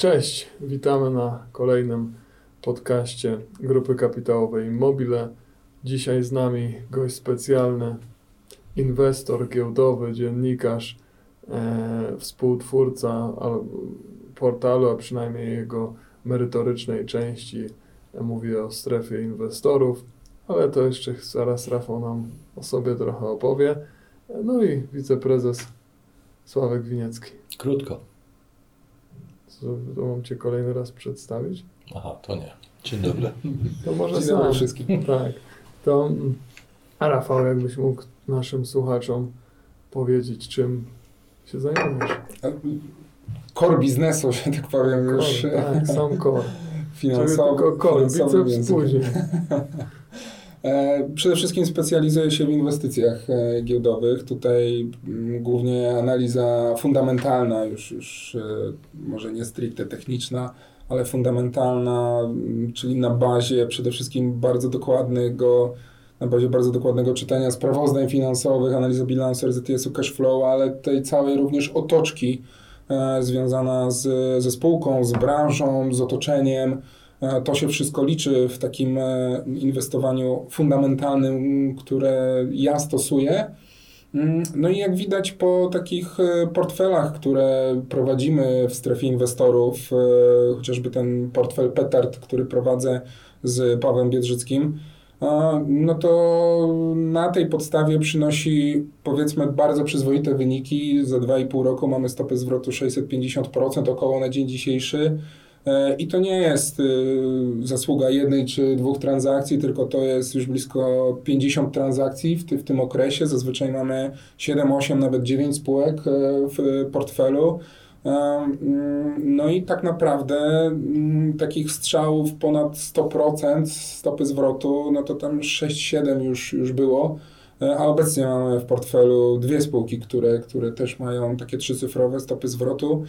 Cześć, witamy na kolejnym podcaście Grupy Kapitałowej Immobile. Dzisiaj z nami gość specjalny, inwestor giełdowy, dziennikarz, e, współtwórca portalu, a przynajmniej jego merytorycznej części. Mówię o strefie inwestorów, ale to jeszcze zaraz Rafał nam o sobie trochę opowie. No i wiceprezes Sławek Winiecki. Krótko. To, mam Cię kolejny raz przedstawić? Aha, to nie. Dzień dobry. To może Dzień sam. dobry wszystkim. Tak. To a Rafał, jakbyś mógł naszym słuchaczom powiedzieć, czym się zajmujesz? Core biznesu, że tak powiem, już Core, tak, sam core. finansowy. Tylko core, biceps później. E, Przede wszystkim specjalizuję się w inwestycjach e, giełdowych. Tutaj mm, głównie analiza fundamentalna, już, już e, może nie stricte techniczna, ale fundamentalna, mm, czyli na bazie przede wszystkim bardzo dokładnego, na bazie bardzo dokładnego czytania sprawozdań finansowych, analiza bilansu, RZTS-u, cash flow, ale tej całej również otoczki związana z, ze spółką, z branżą, z otoczeniem. E, To się wszystko liczy w takim e, inwestowaniu fundamentalnym, które ja stosuję. Mm, No i jak widać po takich e, portfelach, które prowadzimy w strefie inwestorów, chociażby ten portfel Petard, który prowadzę z Pawłem Biedrzyckim, no to na tej podstawie przynosi powiedzmy bardzo przyzwoite wyniki. Za 2,5 roku mamy stopę zwrotu 650% około na dzień dzisiejszy. E, I to nie jest y, zasługa jednej czy dwóch transakcji, tylko to jest już blisko 50 transakcji w, ty, w tym okresie. Zazwyczaj mamy 7, 8, nawet 9 spółek e, w portfelu. E, mm, No i tak naprawdę mm, takich strzałów ponad 100% stopy zwrotu, no to tam 6-7 już, już było. A obecnie mamy w portfelu dwie spółki, które, które też mają takie trzycyfrowe stopy zwrotu.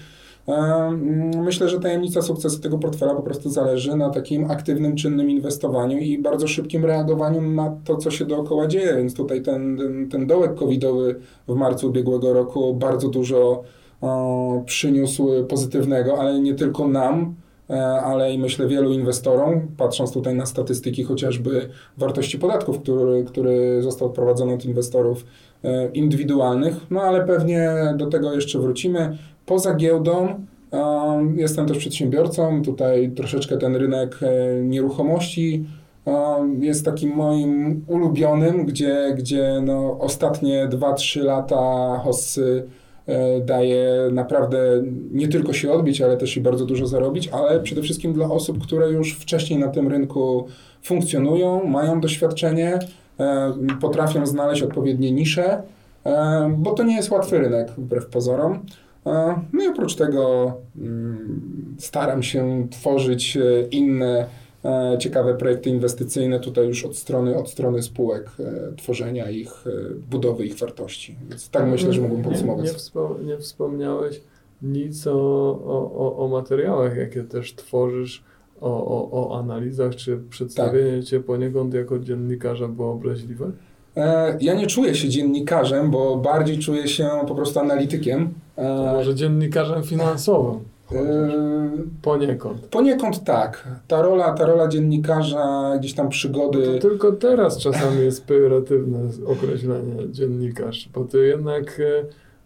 E, mm, Myślę, że tajemnica sukcesu tego portfela po prostu zależy na takim aktywnym, czynnym inwestowaniu i bardzo szybkim reagowaniu na to, co się dookoła dzieje. Więc tutaj ten, ten, ten dołek covidowy w marcu ubiegłego roku bardzo dużo e, przyniósł pozytywnego, ale nie tylko nam, e, ale i myślę wielu inwestorom, patrząc tutaj na statystyki chociażby wartości podatków, który, który został wprowadzony od inwestorów indywidualnych, no ale pewnie do tego jeszcze wrócimy. Poza giełdą jestem też przedsiębiorcą, tutaj troszeczkę ten rynek e, nieruchomości jest takim moim ulubionym, gdzie, gdzie no, ostatnie 2-3 lata hossy e, daje naprawdę nie tylko się odbić, ale też i bardzo dużo zarobić, ale przede wszystkim dla osób, które już wcześniej na tym rynku funkcjonują, mają doświadczenie, e, potrafią znaleźć odpowiednie nisze, bo to nie jest łatwy rynek, wbrew pozorom. E, No i oprócz tego mm, staram się tworzyć e, inne e, ciekawe projekty inwestycyjne tutaj już od strony, od strony spółek, tworzenia ich, budowy ich wartości. Więc tak myślę, że mógłbym podsumować. Nie, nie, wspo- nie wspomniałeś nic o, o, o, o materiałach, jakie też tworzysz, o, o, o analizach, czy przedstawienie Tak. Cię poniekąd jako dziennikarza było obraźliwe? E, Ja nie czuję się dziennikarzem, bo bardziej czuję się po prostu analitykiem. To E, może dziennikarzem finansowym? e, Poniekąd. Poniekąd tak. Ta rola, ta rola dziennikarza, gdzieś tam przygody. to tylko teraz czasami jest pejoratywne określenie dziennikarz, bo ty jednak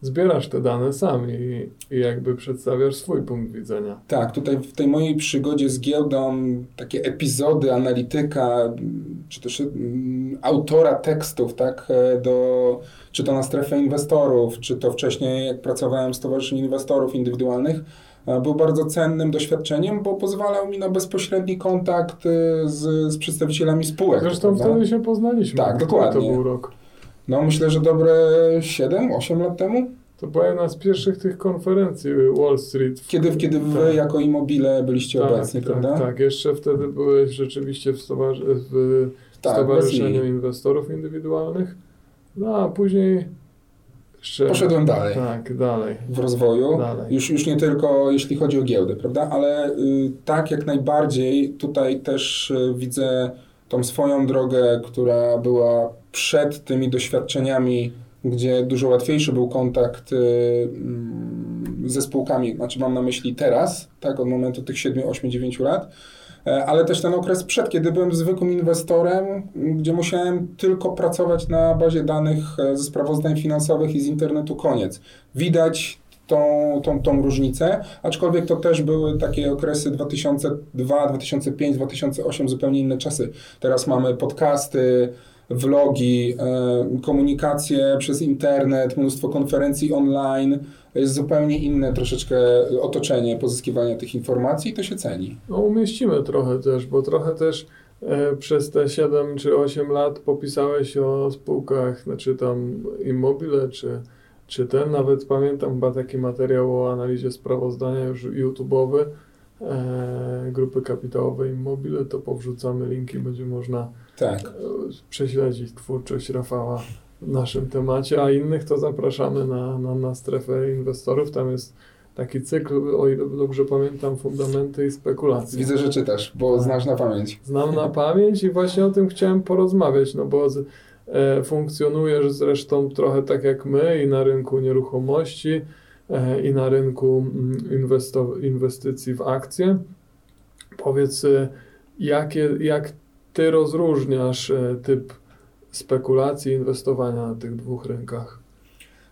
zbierasz te dane sam i, i jakby przedstawiasz swój punkt widzenia. Tak, tutaj w tej mojej przygodzie z giełdą takie epizody analityka, czy też mm, autora tekstów, tak, e, do, czy to na strefę inwestorów, czy to wcześniej jak pracowałem w Stowarzyszeniu Inwestorów Indywidualnych, e, był bardzo cennym doświadczeniem, bo pozwalał mi na bezpośredni kontakt e, z, z przedstawicielami spółek. Zresztą prawda? wtedy się poznaliśmy. Tak, dokładnie. To był rok. No myślę, że dobre 7-8 lat temu, To była jedna z pierwszych tych konferencji Wall Street. w- kiedy, kiedy wy tak. jako Immobile byliście tak, obecni, tak, prawda? Tak, jeszcze wtedy byłeś rzeczywiście w, w Tak, Stowarzyszeniu bez Inwestorów Indywidualnych. No a później jeszcze... Poszedłem dalej. Tak, dalej. w rozwoju. Dalej. Już, już nie tylko jeśli chodzi o giełdę, prawda? Ale y, tak jak najbardziej tutaj też y, widzę tą swoją drogę, która była przed tymi doświadczeniami, gdzie dużo łatwiejszy był kontakt y, mm, ze spółkami, znaczy mam na myśli teraz, tak, od momentu tych 7, 8, 9 lat, e, ale też ten okres przed, kiedy byłem zwykłym inwestorem, gdzie musiałem tylko pracować na bazie danych e, ze sprawozdań finansowych i z internetu koniec. Widać tą, tą, tą różnicę, aczkolwiek to też były takie okresy 2002, 2005, 2008, zupełnie inne czasy. Teraz mamy podcasty, vlogi, e, komunikację przez internet, mnóstwo konferencji online. Jest zupełnie inne troszeczkę otoczenie pozyskiwania tych informacji i to się ceni. No umieścimy trochę też, bo trochę też e, przez te 7 czy 8 lat popisałeś o spółkach, znaczy tam Immobile, czy, czy ten, nawet pamiętam chyba taki materiał o analizie sprawozdania już YouTube'owy grupy kapitałowej Immobile, to powrzucamy linki, będzie można Tak. e, prześledzić twórczość Rafała w naszym temacie, a innych to zapraszamy na, na, na strefę inwestorów. Tam jest taki cykl, o ile dobrze pamiętam, fundamenty i spekulacje. Widzę, że czytasz, bo znasz na pamięć. Znam na pamięć i właśnie o tym chciałem porozmawiać, no bo z, e, funkcjonujesz zresztą trochę tak jak my i na rynku nieruchomości, e, i na rynku mm, inwestycji w akcje. Powiedz, e, jakie, jak ty rozróżniasz e, typ spekulacji, inwestowania na tych dwóch rynkach?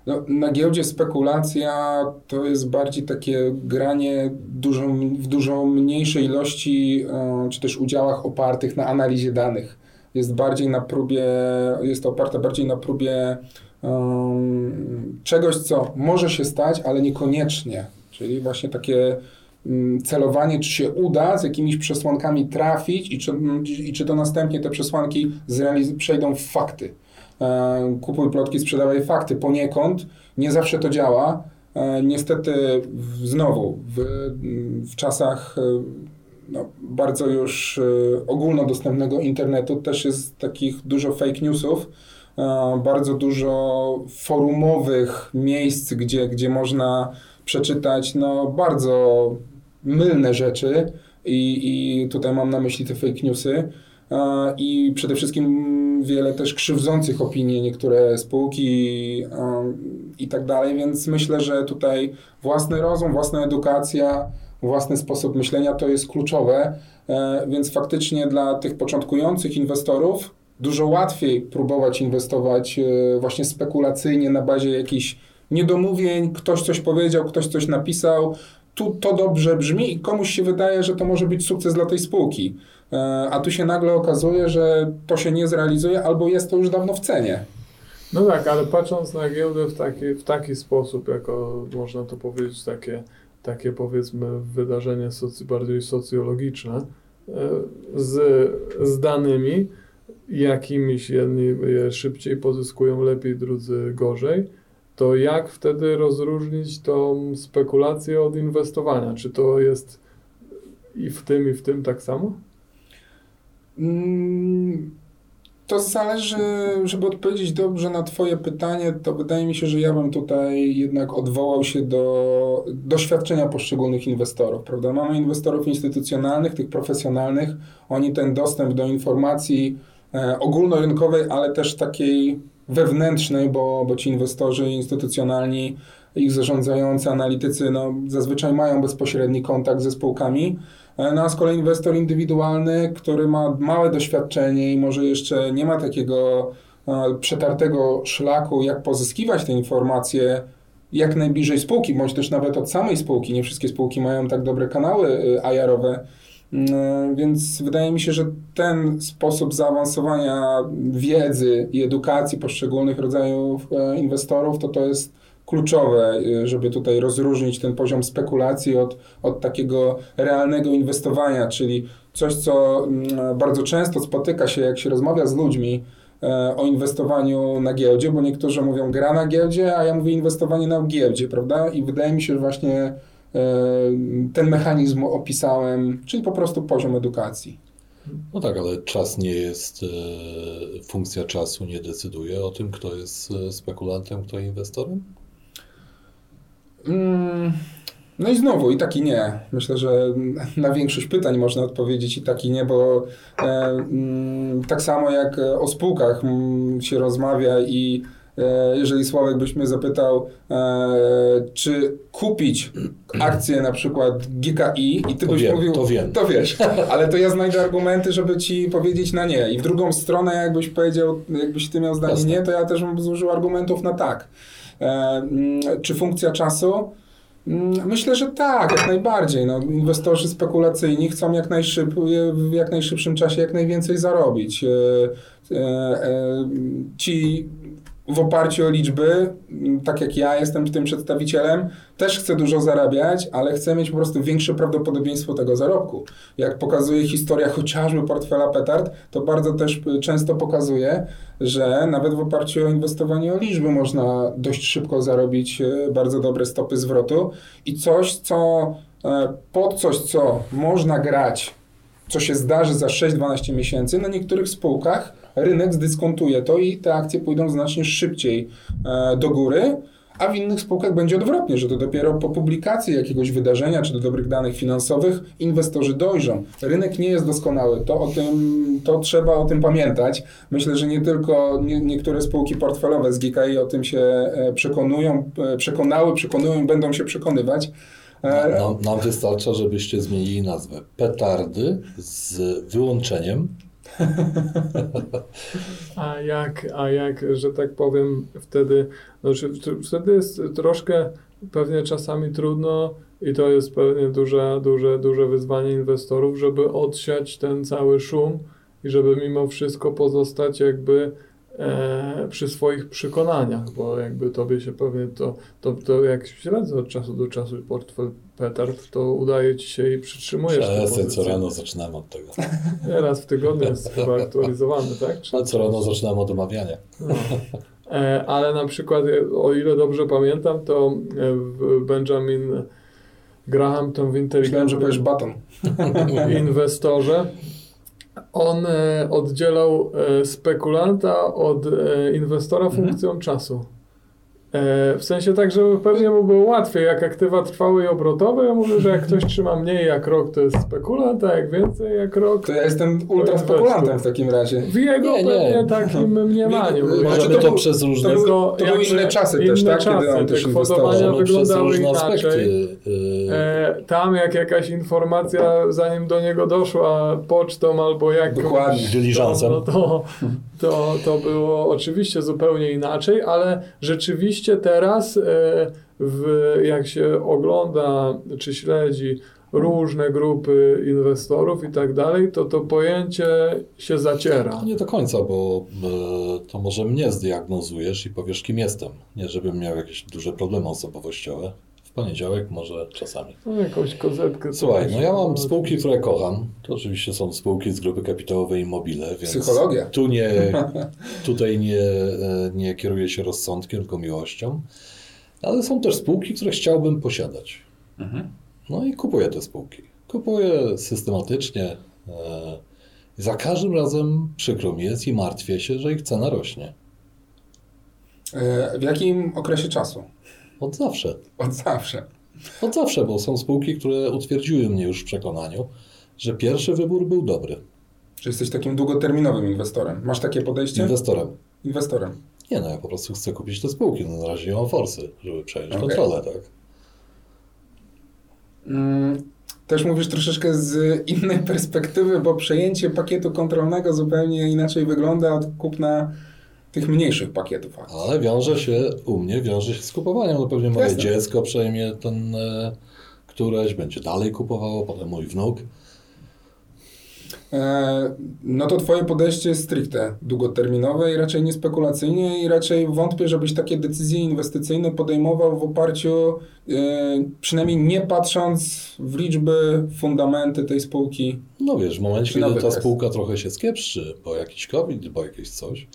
No, na giełdzie spekulacja to jest bardziej takie granie dużo, w dużo mniejszej ilości, e, czy też udziałach opartych na analizie danych. Jest bardziej na próbie, jest to oparte bardziej na próbie um, czegoś, co może się stać, ale niekoniecznie. Czyli właśnie takie mm, celowanie, czy się uda z jakimiś przesłankami trafić i czy, i czy to następnie te przesłanki zrealiz- przejdą w fakty. E, kupuj plotki, sprzedawaj fakty. Poniekąd nie zawsze to działa. E, Niestety w, znowu w, w czasach e, no, bardzo już e, ogólnodostępnego internetu też jest takich dużo fake newsów, e, bardzo dużo forumowych miejsc, gdzie, gdzie można przeczytać no, bardzo mylne rzeczy i, i tutaj mam na myśli te fake newsy. E, I przede wszystkim wiele też krzywdzących opinii, niektóre spółki e, i tak dalej, więc myślę, że tutaj własny rozum, własna edukacja, własny sposób myślenia to jest kluczowe, e, więc faktycznie dla tych początkujących inwestorów dużo łatwiej próbować inwestować e, właśnie spekulacyjnie na bazie jakichś niedomówień, ktoś coś powiedział, ktoś coś napisał, tu to dobrze brzmi i komuś się wydaje, że to może być sukces dla tej spółki. E, A tu się nagle okazuje, że to się nie zrealizuje albo jest to już dawno w cenie. No tak, ale patrząc na giełdę w taki, w taki sposób, jako można to powiedzieć, takie, takie powiedzmy wydarzenie socy, bardziej socjologiczne, e, z, z danymi, jakimiś jedni je szybciej pozyskują, lepiej, drudzy gorzej, to jak wtedy rozróżnić tą spekulację od inwestowania? Czy to jest i w tym, i w tym tak samo? Mm, To zależy, żeby odpowiedzieć dobrze na Twoje pytanie, to wydaje mi się, że ja bym tutaj jednak odwołał się do doświadczenia poszczególnych inwestorów, prawda? Mamy inwestorów instytucjonalnych, tych profesjonalnych, oni ten dostęp do informacji e, ogólnorynkowej, ale też takiej wewnętrznej, bo, bo ci inwestorzy instytucjonalni, ich zarządzający, analitycy, no, zazwyczaj mają bezpośredni kontakt ze spółkami. E, No a z kolei inwestor indywidualny, który ma małe doświadczenie i może jeszcze nie ma takiego e, przetartego szlaku, jak pozyskiwać te informacje jak najbliżej spółki, bądź też nawet od samej spółki. Nie wszystkie spółki mają tak dobre kanały e, IR-owe. Mm, Więc wydaje mi się, że ten sposób zaawansowania wiedzy i edukacji poszczególnych rodzajów inwestorów, to to jest kluczowe, e, żeby tutaj rozróżnić ten poziom spekulacji od, od takiego realnego inwestowania, czyli coś, co mm, bardzo często spotyka się, jak się rozmawia z ludźmi e, o inwestowaniu na giełdzie, bo niektórzy mówią gra na giełdzie, a ja mówię inwestowanie na giełdzie, prawda? I wydaje mi się, że właśnie e, ten mechanizm opisałem, czyli po prostu poziom edukacji. No tak, ale czas nie jest, e, funkcja czasu nie decyduje o tym, kto jest spekulantem, kto inwestorem? Mm, No i znowu, i tak i nie. Myślę, że na większość pytań można odpowiedzieć i tak i nie, bo e, mm, tak samo jak o spółkach mm, się rozmawia i e, jeżeli Sławek byś mnie zapytał, e, czy kupić akcję na przykład GKI i ty To byś wiem, mówił, to wiem. to wiesz, ale to ja znajdę argumenty, żeby ci powiedzieć na nie. I w drugą stronę, jakbyś powiedział, jakbyś ty miał zdanie Jasne. nie, to ja też bym zużył argumentów na tak. E, mm, czy funkcja czasu? Mm, Myślę, że tak, jak najbardziej. No, inwestorzy spekulacyjni chcą jak, najszyb, w jak najszybszym czasie jak najwięcej zarobić. E, e, Ci w oparciu o liczby, m, tak jak ja jestem tym przedstawicielem, też chcę dużo zarabiać, ale chcę mieć po prostu większe prawdopodobieństwo tego zarobku. Jak pokazuje historia chociażby portfela Petard, to bardzo też y, często pokazuje, że nawet w oparciu o inwestowanie o liczby można dość szybko zarobić y, bardzo dobre stopy zwrotu i coś, co e, pod coś, co można grać, co się zdarzy za 6-12 miesięcy, na niektórych spółkach rynek zdyskontuje to i te akcje pójdą znacznie szybciej e, do góry, a w innych spółkach będzie odwrotnie, że to dopiero po publikacji jakiegoś wydarzenia czy do dobrych danych finansowych inwestorzy dojrzą. Rynek nie jest doskonały, to, o tym, to trzeba o tym pamiętać. Myślę, że nie tylko nie, niektóre spółki portfelowe z GKI o tym się e, przekonują, e, przekonały, przekonują i będą się przekonywać. Nam, nam wystarcza, żebyście zmienili nazwę. Petardy z wyłączeniem. A jak, a jak, że tak powiem, wtedy, znaczy, wtedy jest troszkę pewnie czasami trudno i to jest pewnie duże, duże, duże wyzwanie inwestorów, żeby odsiać ten cały szum i żeby mimo wszystko pozostać jakby e, przy swoich przekonaniach, bo jakby tobie się pewnie to, to, to jak śledzę od czasu do czasu portfel Petard, to udaje ci się i przytrzymujesz Przestań, co rano zaczynamy od tego. Raz w tygodniu jest chyba aktualizowany, tak? Czy- A co rano zaczynamy od omawiania. no. E, Ale na przykład, e, o ile dobrze pamiętam, to e, Benjamin Graham, to w Myślałem, że powiesz baton. inwestorze, on e, oddzielał e, spekulanta od e, inwestora Mhm. funkcją czasu. E, W sensie tak, żeby pewnie mu było łatwiej, jak aktywa trwałe i obrotowe. Ja mówię, że jak ktoś trzyma mniej jak rok, to jest spekulant, a jak więcej jak rok, To ja jestem ultra spekulantem w takim razie. w jego Nie, nie. pewnie takim mniemaniu. Znaczy, Możemy to to, był- przez To różne, były, Tylko to były inne czasy inne też, tak? czasy, Kiedy on te też kwotowania inwestował. wyglądały różne inaczej. aspekty. E, tam jak jakaś informacja, zanim do niego doszła pocztą albo jakimś... Dokładnie. Dyliżansem. No, to, to, to było oczywiście zupełnie inaczej, ale rzeczywiście teraz e, w, jak się ogląda czy śledzi różne grupy inwestorów i tak dalej, to to pojęcie się zaciera. Nie do końca, bo e, to może mnie zdiagnozujesz i powiesz, kim jestem. Nie, żebym miał jakieś duże problemy osobowościowe. Poniedziałek może czasami. No, jakąś kozetkę. Słuchaj, no ja mam coś- spółki, które kocham. To oczywiście są spółki z grupy kapitałowej Immobile, więc Psychologia. tu nie, tutaj nie, e, nie kieruję się rozsądkiem, tylko miłością. Ale są też spółki, które chciałbym posiadać. No i kupuję te spółki. Kupuję systematycznie. e, i Za każdym razem przykro mi jest i martwię się, że ich cena rośnie. E, W jakim okresie czasu? Od zawsze. Od zawsze. Od zawsze, bo są spółki, które utwierdziły mnie już w przekonaniu, że pierwszy wybór był dobry. Czy jesteś takim długoterminowym inwestorem? Masz takie podejście? Inwestorem. Inwestorem. Nie no, ja po prostu chcę kupić te spółki. No, na razie nie mam forsy, żeby przejąć Okej. kontrolę, tak? Mm, Też mówisz troszeczkę z innej perspektywy, bo przejęcie pakietu kontrolnego zupełnie inaczej wygląda od kupna tych mniejszych pakietów akcji. Ale wiąże się, u mnie wiąże się z kupowaniem. No pewnie moje Jasne. dziecko przejmie ten e, któreś, będzie dalej kupowało, potem mój wnuk. E, No to twoje podejście jest stricte długoterminowe i raczej nie spekulacyjnie i raczej wątpię, żebyś takie decyzje inwestycyjne podejmował w oparciu, e, przynajmniej nie patrząc w liczby, fundamenty tej spółki. No wiesz, w momencie, kiedy ta spółka trochę się skiepszy, bo jakiś COVID, bo jakieś coś,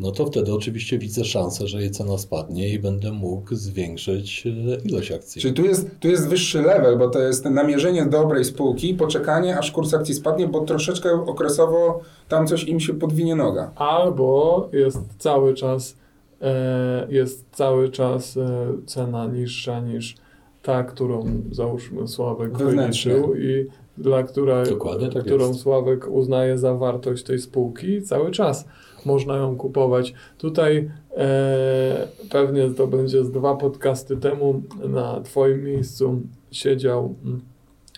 no to wtedy oczywiście widzę szansę, że jej cena spadnie i będę mógł zwiększyć e, ilość akcji. Czyli tu jest, tu jest wyższy level, bo to jest namierzenie dobrej spółki, poczekanie, aż kurs akcji spadnie, bo troszeczkę okresowo tam coś im się podwinie noga. Albo jest cały czas, e, jest cały czas e, cena niższa niż ta, którą załóżmy Sławek Wewnętrznie. wyliczył i dla która, Dokładnie tak którą jest. Sławek uznaje za wartość tej spółki, cały czas można ją kupować. Tutaj e, pewnie to będzie z dwa podcasty temu na Twoim miejscu siedział mm,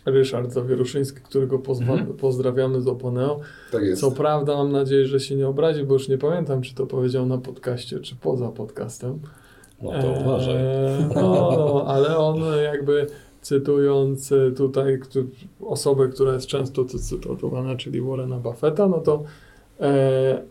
Ryszard Zawieruszyński, którego pozwa- Mhm. pozdrawiamy z Oponeo. Tak jest. Co prawda mam nadzieję, że się nie obrazi, bo już nie pamiętam, czy to powiedział na podcaście, czy poza podcastem. No to uważaj. Eee, no, no, ale on jakby cytując e, tutaj któ- osobę, która jest często cy- cytowana, czyli Warrena Buffetta, no to e,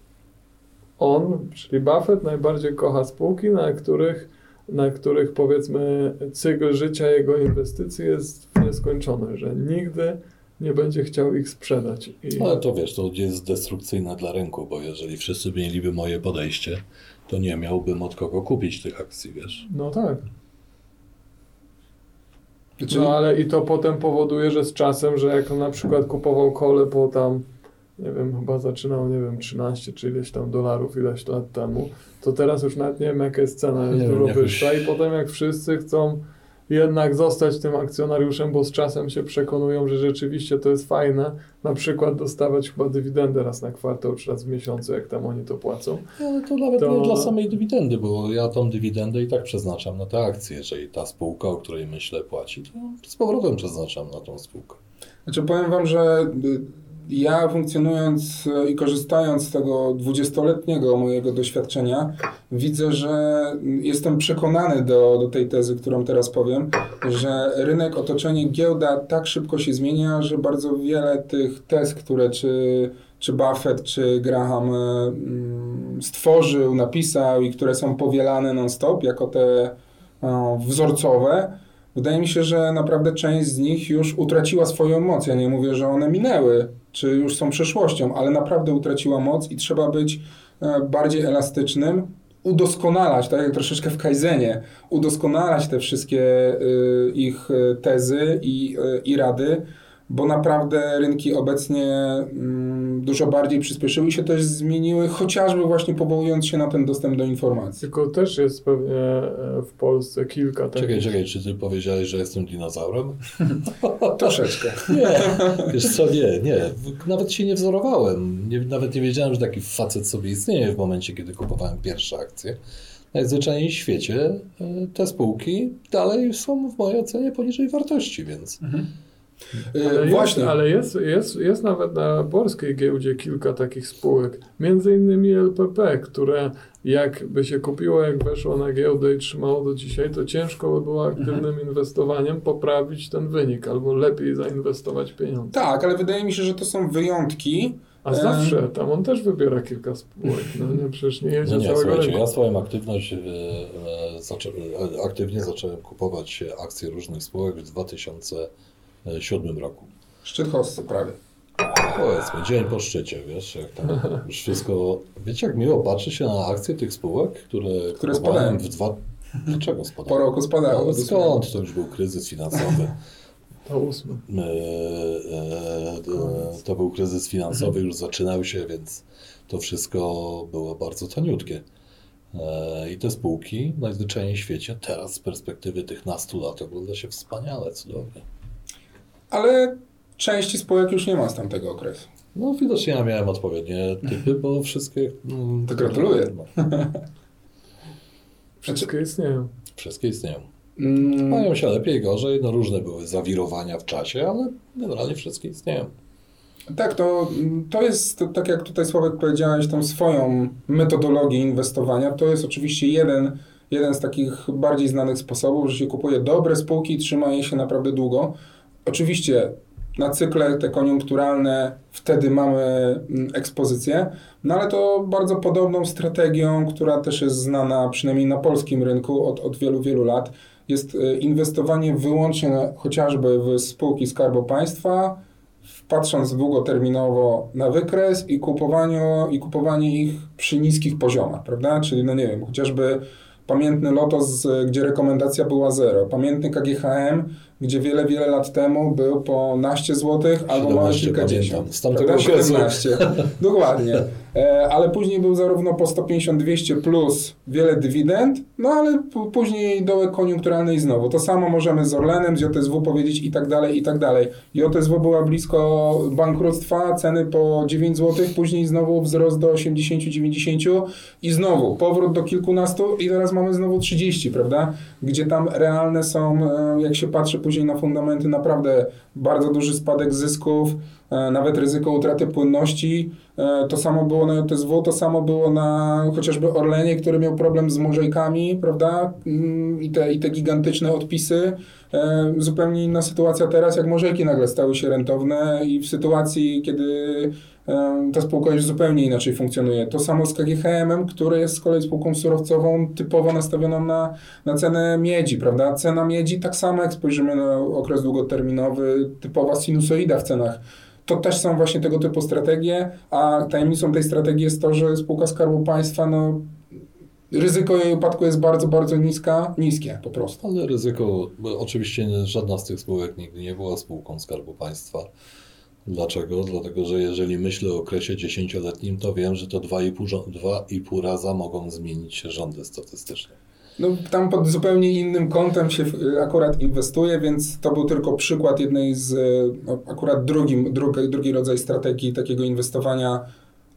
on, czyli Buffett, najbardziej kocha spółki, na których, na których powiedzmy cykl życia jego inwestycji jest nieskończony, że nigdy nie będzie chciał ich sprzedać. I, Ale to wiesz, to jest destrukcyjne dla rynku, bo jeżeli wszyscy mieliby moje podejście, to nie miałbym od kogo kupić tych akcji, wiesz. no tak. No ale i to potem powoduje, że z czasem, że jak on na przykład kupował kole po tam, nie wiem, chyba zaczynał, nie wiem, 13 czy ileś tam dolarów ileś lat temu, to teraz już nawet nie wiem jaka jest cena, jest Nie wiem, dużo jakoś- wyższa i potem jak wszyscy chcą jednak zostać tym akcjonariuszem, bo z czasem się przekonują, że rzeczywiście to jest fajne, na przykład dostawać chyba dywidendę raz na kwartał czy raz w miesiącu, jak tam oni to płacą. Ale to nawet To- nie dla samej dywidendy, bo ja tą dywidendę i tak przeznaczam na te akcje. Jeżeli ta spółka, o której myślę, płaci, to z powrotem przeznaczam na tą spółkę. Znaczy powiem Wam, że y, ja funkcjonując y, i korzystając z tego dwudziestoletniego mojego doświadczenia, widzę, że jestem przekonany do, do tej tezy, którą teraz powiem, że rynek, otoczenie, giełda tak szybko się zmienia, że bardzo wiele tych tez, które czy, czy Buffett, czy Graham y, mm, stworzył, napisał i które są powielane non-stop jako te o, wzorcowe, Wydaje mi się, że naprawdę część z nich już utraciła swoją moc. Ja nie mówię, że one minęły, czy już są przeszłością, ale naprawdę utraciła moc i trzeba być e, bardziej elastycznym, udoskonalać, tak jak troszeczkę w Kaizenie, udoskonalać te wszystkie y, ich y, tezy i, y, i rady, bo naprawdę rynki obecnie mm, dużo bardziej przyspieszyły i się też zmieniły, chociażby właśnie powołując się na ten dostęp do informacji. Tylko też jest pewnie e, w Polsce kilka takich Czekaj, czekaj, czy ty powiedziałeś, że jestem dinozaurem? Troszeczkę. Nie, wiesz co, nie, nie. Nawet się nie wzorowałem. Nie, nawet nie wiedziałem, że taki facet sobie istnieje w momencie, kiedy kupowałem pierwsze akcje. Najzwyczajniej w świecie e, te spółki dalej są w mojej ocenie poniżej wartości, więc Y, Ale właśnie. Jest, ale jest, jest, jest nawet na polskiej giełdzie kilka takich spółek, między innymi LPP, które jakby się kupiło, jak weszło na giełdę i trzymało do dzisiaj, to ciężko by było aktywnym inwestowaniem poprawić ten wynik albo lepiej zainwestować pieniądze. Tak, ale wydaje mi się, że to są wyjątki. A E. zawsze tam on też wybiera kilka spółek, no nie, przecież nie jedzie no nie, całego rynku. ja swoją aktywność, e, e, zaczę, e, aktywnie zacząłem kupować akcje różnych spółek w 2007 roku. Szczyt hossy prawie. Powiedzmy, dzień po szczycie, wiesz, jak tam już wszystko... Wiecie, jak miło patrzy się na akcje tych spółek, które, Które spadają. w dwa... Dlaczego Po spadają? roku spadało. Ale skąd? To już był kryzys finansowy. To ósmy. E, e, e, to był kryzys finansowy, już zaczynał się, więc to wszystko było bardzo taniutkie. E, I te spółki najzwyczajniej w świecie teraz z perspektywy tych nastu lat ogląda się wspaniale, cudownie. Ale części spółek już nie ma z tamtego okresu. No widocznie ja miałem odpowiednie typy, bo wszystkie... mm, To gratuluję. No, Wszystkie istnieją. wszystkie istnieją. Mm, Mają się lepiej, gorzej, no różne były zawirowania w czasie, ale generalnie wszystkie istnieją. Tak, to, to jest, to, tak jak tutaj Sławek powiedziałeś, tą swoją metodologię inwestowania, to jest oczywiście jeden, jeden z takich bardziej znanych sposobów, że się kupuje dobre spółki i trzyma je się naprawdę długo. Oczywiście na cykle te koniunkturalne wtedy mamy mm, ekspozycję, no ale to bardzo podobną strategią, która też jest znana przynajmniej na polskim rynku od, od wielu, wielu lat, jest y, inwestowanie wyłącznie chociażby w spółki Skarbu Państwa, patrząc długoterminowo na wykres i, kupowaniu, i kupowanie ich przy niskich poziomach, prawda? Czyli, no nie wiem, chociażby pamiętny Lotos, gdzie rekomendacja była zero, pamiętny KGHM, gdzie wiele, wiele lat temu był po naście złotych albo małe 17 kilkadziesiąt. pamiętam, z tamtego Prawda? okresu. 17. Dokładnie. E, ale później był zarówno po 150-200 plus wiele dywidend, no ale później dołek koniunkturalny i znowu. To samo możemy z Orlenem, z JSW powiedzieć i tak dalej, i tak dalej. JSW była blisko bankructwa, ceny po 9 zł, później znowu wzrost do 80-90 i znowu powrót do kilkunastu i teraz mamy znowu 30, prawda? Gdzie tam realne są, e, jak się patrzy później na fundamenty, naprawdę bardzo duży spadek zysków, nawet ryzyko utraty płynności. E, To samo było na JSW, to samo było na chociażby Orlenie, który miał problem z morzejkami, prawda? Mm, I te, I te gigantyczne odpisy. E, Zupełnie inna sytuacja teraz, jak morzejki nagle stały się rentowne i w sytuacji, kiedy e, ta spółka już zupełnie inaczej funkcjonuje. To samo z KGHM-em, który jest z kolei spółką surowcową typowo nastawioną na, na cenę miedzi, prawda? Cena miedzi, tak samo jak spojrzymy na okres długoterminowy, typowa sinusoida w cenach. To też są właśnie tego typu strategie, a tajemnicą tej strategii jest to, że spółka Skarbu Państwa, no, ryzyko jej upadku jest bardzo, bardzo niska, niskie po prostu. Ale ryzyko, oczywiście żadna z tych spółek nigdy nie była spółką Skarbu Państwa. Dlaczego? Dlatego, że jeżeli myślę o okresie dziesięcioletnim, to wiem, że to 2,5 żo- 2,5 raza mogą zmienić się rządy statystyczne. No, tam pod zupełnie innym kątem się akurat inwestuje, więc to był tylko przykład jednej z, y, no, akurat drugim, drugi, drugi rodzaj strategii takiego inwestowania,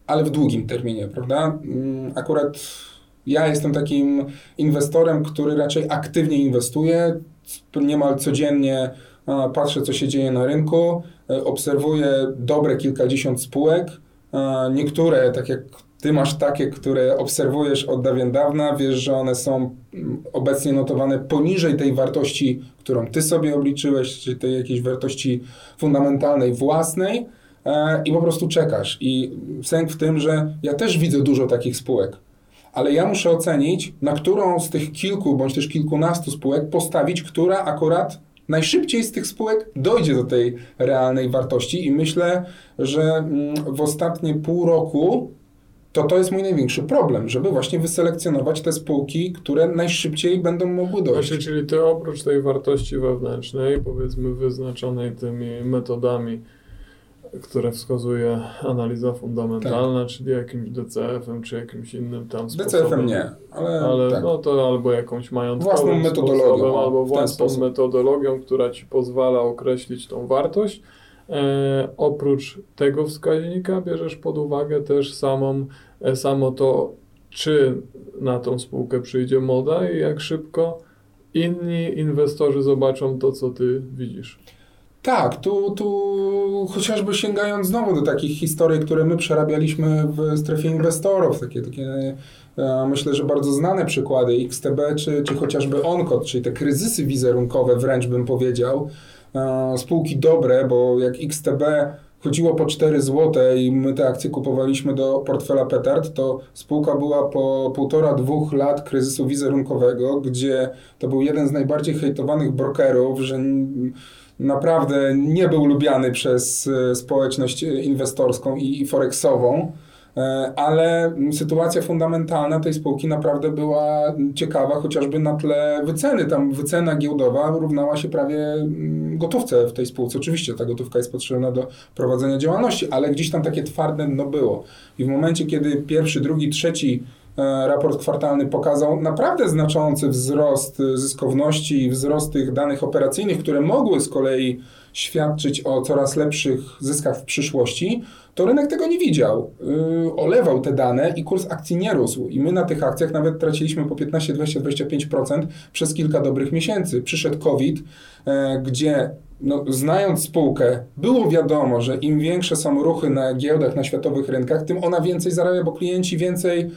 ale w długim terminie, prawda? Mm, Akurat ja jestem takim inwestorem, który raczej aktywnie inwestuje, niemal codziennie patrzę, co się dzieje na rynku, e, obserwuję dobre kilkadziesiąt spółek, niektóre, tak jak ty masz takie, które obserwujesz od dawien dawna, wiesz, że one są mm, obecnie notowane poniżej tej wartości, którą ty sobie obliczyłeś, czyli tej jakiejś wartości fundamentalnej własnej e, i po prostu czekasz. I sęk w tym, że ja też widzę dużo takich spółek, ale ja muszę ocenić, na którą z tych kilku bądź też kilkunastu spółek postawić, która akurat najszybciej z tych spółek dojdzie do tej realnej wartości i myślę, że mm, w ostatnie pół roku to to jest mój największy problem, żeby właśnie wyselekcjonować te spółki, które najszybciej będą mogły dojść. Właśnie, czyli ty oprócz tej wartości wewnętrznej, powiedzmy wyznaczonej tymi metodami, które wskazuje analiza fundamentalna, czyli jakimś DCF-em, czy jakimś innym tam sposobem. DCF-em nie, ale, Ale tak. no to albo jakąś majątkową Własną metodologią, sposobem, albo własną sposób. metodologią, która ci pozwala określić tą wartość. E, oprócz tego wskaźnika bierzesz pod uwagę też samą, e, samo to, czy na tą spółkę przyjdzie moda i jak szybko inni inwestorzy zobaczą to, co ty widzisz. Tak, tu, tu chociażby sięgając znowu do takich historii, które my przerabialiśmy w strefie inwestorów, takie, takie e, myślę, że bardzo znane przykłady XTB czy, czy chociażby ONCOD, czyli te kryzysy wizerunkowe wręcz bym powiedział, spółki dobre, bo jak XTB chodziło po 4 zł i my te akcje kupowaliśmy do portfela Petard, to spółka była po półtora, dwóch lat kryzysu wizerunkowego, gdzie to był jeden z najbardziej hejtowanych brokerów, że naprawdę nie był lubiany przez e, społeczność e, inwestorską i, i forexową. E, Ale sytuacja fundamentalna tej spółki naprawdę była ciekawa, chociażby na tle wyceny. Tam wycena giełdowa równała się prawie mm, gotówce w tej spółce. Oczywiście ta gotówka jest potrzebna do prowadzenia działalności, ale gdzieś tam takie twarde no było. I w momencie, kiedy pierwszy, drugi, trzeci raport kwartalny pokazał naprawdę znaczący wzrost e, zyskowności i wzrost tych danych operacyjnych, które mogły z kolei świadczyć o coraz lepszych zyskach w przyszłości, to rynek tego nie widział. Yy, olewał te dane i kurs akcji nie rósł. I my na tych akcjach nawet traciliśmy po 15, 20, 25% przez kilka dobrych miesięcy. Przyszedł COVID, e, gdzie no, znając spółkę, było wiadomo, że im większe są ruchy na giełdach, na światowych rynkach, tym ona więcej zarabia, bo klienci więcej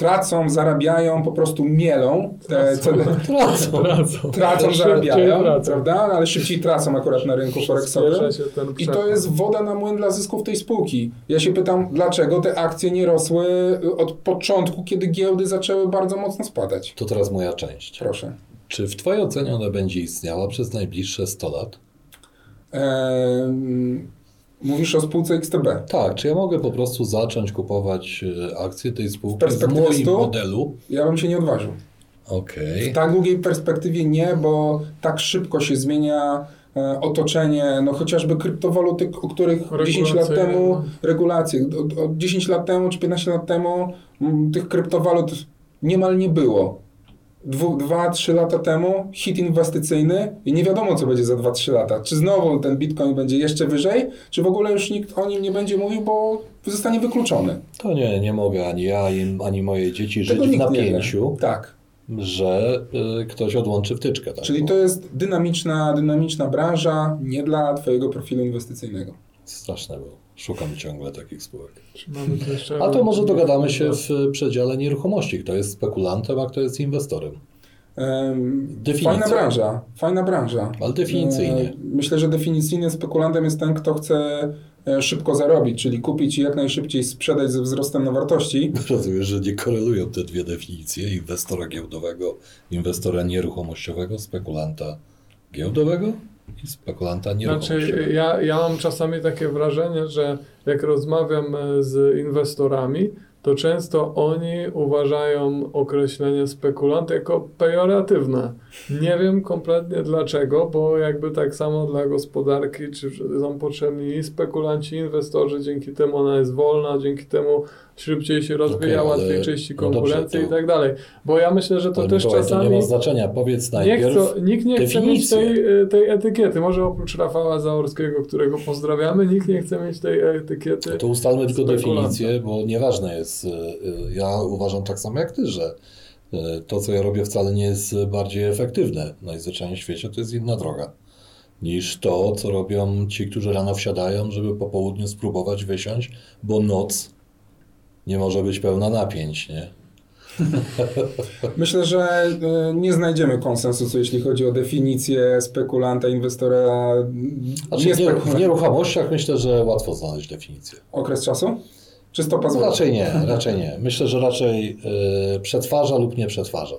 tracą, zarabiają, po prostu mielą te. Tracą. Tracą. Tracą, Szybciej zarabiają, tracą. prawda? Ale szybciej tracą akurat na rynku forexowym. I to jest woda na młyn dla zysków tej spółki. Ja się pytam, dlaczego te akcje nie rosły od początku, kiedy giełdy zaczęły bardzo mocno spadać? To teraz moja część. Proszę. Czy w Twojej ocenie ona będzie istniała przez najbliższe 100 lat? Ehm, mówisz o spółce XTB. Tak, czy ja mogę po prostu zacząć kupować e, akcje tej spółki w perspektywie moim 100? modelu? Ja bym się nie odważył. Okej. W tak długiej perspektywie nie, bo tak szybko się zmienia e, otoczenie, no chociażby kryptowaluty, o których 10 lat Regulacje, temu, no. regulacje, o, o 10 lat temu czy 15 lat temu m, tych kryptowalut niemal nie było. Dwu, dwa, trzy lata temu hit inwestycyjny i nie wiadomo, co będzie za 2-3 lata. Czy znowu ten bitcoin będzie jeszcze wyżej, czy w ogóle już nikt o nim nie będzie mówił, bo zostanie wykluczony. To nie, nie mogę ani ja, ani- moje dzieci Tego żyć w napięciu, Tak. że y, ktoś odłączy wtyczkę. Tak? Czyli to jest dynamiczna, dynamiczna branża, nie dla Twojego profilu inwestycyjnego. Straszne było. Szukam ciągle takich spółek. A to może dogadamy się w przedziale nieruchomości. Kto jest spekulantem, a kto jest inwestorem. Em, Definicja. Fajna branża, fajna branża. Ale definicyjnie. E, Myślę, że definicyjnie spekulantem jest ten, kto chce e, szybko zarobić, czyli kupić i jak najszybciej sprzedać ze wzrostem na wartości. Rozumiem, że nie korelują te dwie definicje inwestora giełdowego, inwestora nieruchomościowego, spekulanta giełdowego spekulanta nieruchomościowego. Znaczy, ja, ja mam czasami takie wrażenie, że jak rozmawiam e, z inwestorami, to często oni uważają określenie spekulant jako pejoratywne. Nie wiem kompletnie dlaczego, bo jakby tak samo dla gospodarki, czy są potrzebni spekulanci, inwestorzy, dzięki temu ona jest wolna, dzięki temu szybciej się rozwija, ale- łatwiej czyści no dobrze, konkurencję to- i tak dalej. Bo ja myślę, że to, To, też Mikołaj, to czasami... nie ma znaczenia. Powiedz Nie najpierw. chcą, nikt nie chce mieć definicję. tej, e, tej etykiety. Może oprócz Rafała Zaorskiego, którego pozdrawiamy, nikt nie chce mieć tej etykiety. To ustalmy tylko definicję, bo nieważne jest. y, y, Ja uważam tak samo jak ty, że to, co ja robię, wcale nie jest bardziej efektywne. Najzwyczajniej w świecie to jest inna droga niż to, co robią ci, którzy rano wsiadają, żeby po południu spróbować wysiąść, bo noc nie może być pełna napięć, nie? Myślę, że e, nie znajdziemy konsensusu, jeśli chodzi o definicję spekulanta, inwestora. Znaczy, nie w, nie, w spekulanta. nieruchomościach myślę, że łatwo znaleźć definicję. Okres czasu? Czy stopa No, zwrotu? raczej nie, raczej nie. Myślę, że raczej y, przetwarza lub nie przetwarza.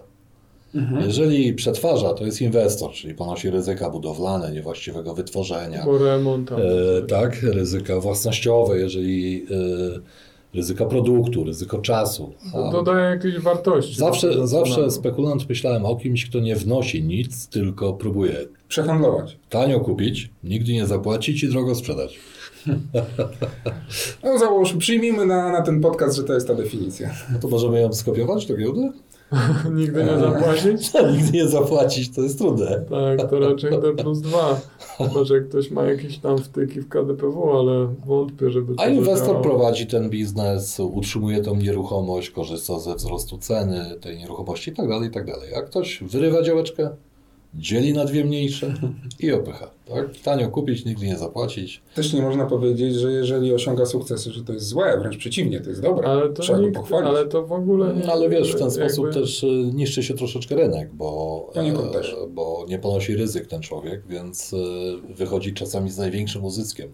Mhm. Jeżeli przetwarza, to jest inwestor, czyli ponosi ryzyka budowlane, niewłaściwego wytworzenia. Bo remont. E, tak, ryzyka własnościowe, jeżeli e, ryzyka produktu, ryzyko czasu. A Dodaje jakiejś wartości. zawsze, zawsze spekulant myślałem o kimś, kto nie wnosi nic, tylko próbuje Przehandlować. tanio kupić, nigdy nie zapłacić i drogo sprzedać. No załóżmy, przyjmijmy na, na ten podcast, że to jest ta definicja. No to możemy ją skopiować do giełdy? Nigdy nie zapłacić. nigdy nie zapłacić, to jest trudne. Tak, to raczej D plus 2. Chyba, że ktoś ma jakieś tam wtyki w KDPW, ale wątpię, żeby to A inwestor zadziałało. prowadzi ten biznes, utrzymuje tą nieruchomość, korzysta ze wzrostu ceny tej nieruchomości i tak dalej, i tak dalej. A ktoś wyrywa działeczkę, dzieli na dwie mniejsze i opycha. Tak? Tanio kupić, nigdy nie zapłacić. Też nie można powiedzieć, że jeżeli osiąga sukcesy, że to jest złe, wręcz przeciwnie, to jest dobre. Ale to, Trzeba go nikt, pochwalić. ale to w ogóle nie. No, ale wiesz, w ten jakby- sposób też y, niszczy się troszeczkę rynek, bo, Poniekąd e, też. bo nie ponosi ryzyk ten człowiek, więc y, wychodzi czasami z największym uzyskiem.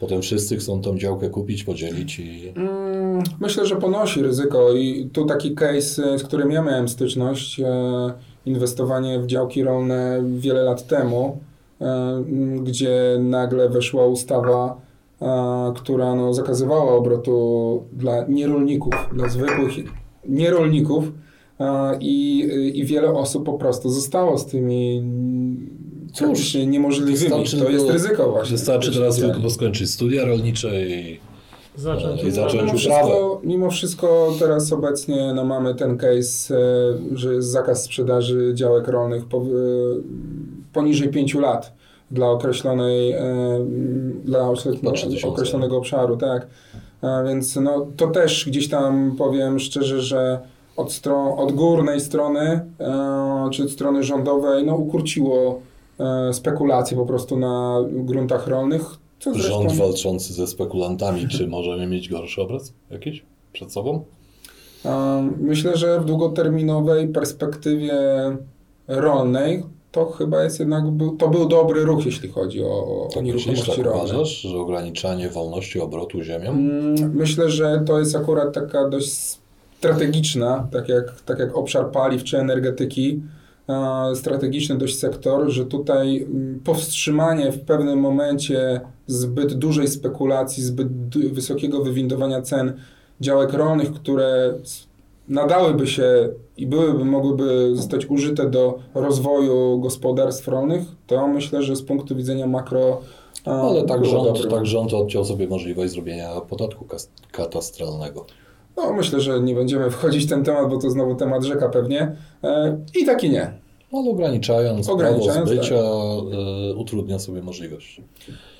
Potem wszyscy chcą tą działkę kupić, podzielić i Mm, Myślę, że ponosi ryzyko i tu taki case, z którym ja miałem styczność, e, inwestowanie w działki rolne wiele lat temu, e, gdzie nagle weszła ustawa, e, która no, zakazywała obrotu dla nierolników, dla zwykłych nierolników e, i, i wiele osób po prostu zostało z tymi Cóż, niemożliwymi. To jest ryzyko właśnie. wystarczy teraz tylko skończyć studia rolnicze i Zacząć I zacząć Mimo wszystko, mimo wszystko teraz obecnie no, mamy ten case, e, że jest zakaz sprzedaży działek rolnych po, e, poniżej 5 lat dla określonej, e, dla Na 3000. określonego obszaru, tak. A więc no, to też gdzieś tam powiem szczerze, że od, stron, od górnej strony, czy od strony rządowej, no ukurciło spekulacje po prostu na gruntach rolnych. Co zresztą- rząd walczący ze spekulantami, czy możemy mieć gorszy obraz jakiś przed sobą? Myślę, że w długoterminowej perspektywie rolnej to chyba jest jednak, był, to był dobry ruch, jeśli chodzi o, o nieruchomości tak rolne. uważasz, że ograniczanie wolności obrotu ziemią? Mm, Myślę, że to jest akurat taka dość strategiczna, tak jak, tak jak obszar paliw czy energetyki, strategiczny dość sektor, że tutaj mm, powstrzymanie w pewnym momencie zbyt dużej spekulacji, zbyt wysokiego wywindowania cen działek rolnych, które nadałyby się i byłyby, mogłyby zostać użyte do rozwoju gospodarstw rolnych, to myślę, że z punktu widzenia makro ale tak rząd, tak rząd odciął sobie możliwość zrobienia podatku katastralnego. No, myślę, że nie będziemy wchodzić w ten temat, bo to znowu temat rzeka pewnie. E, I tak i nie. Ale ograniczając, ograniczając prawo zbycia, tak. utrudnia sobie możliwość.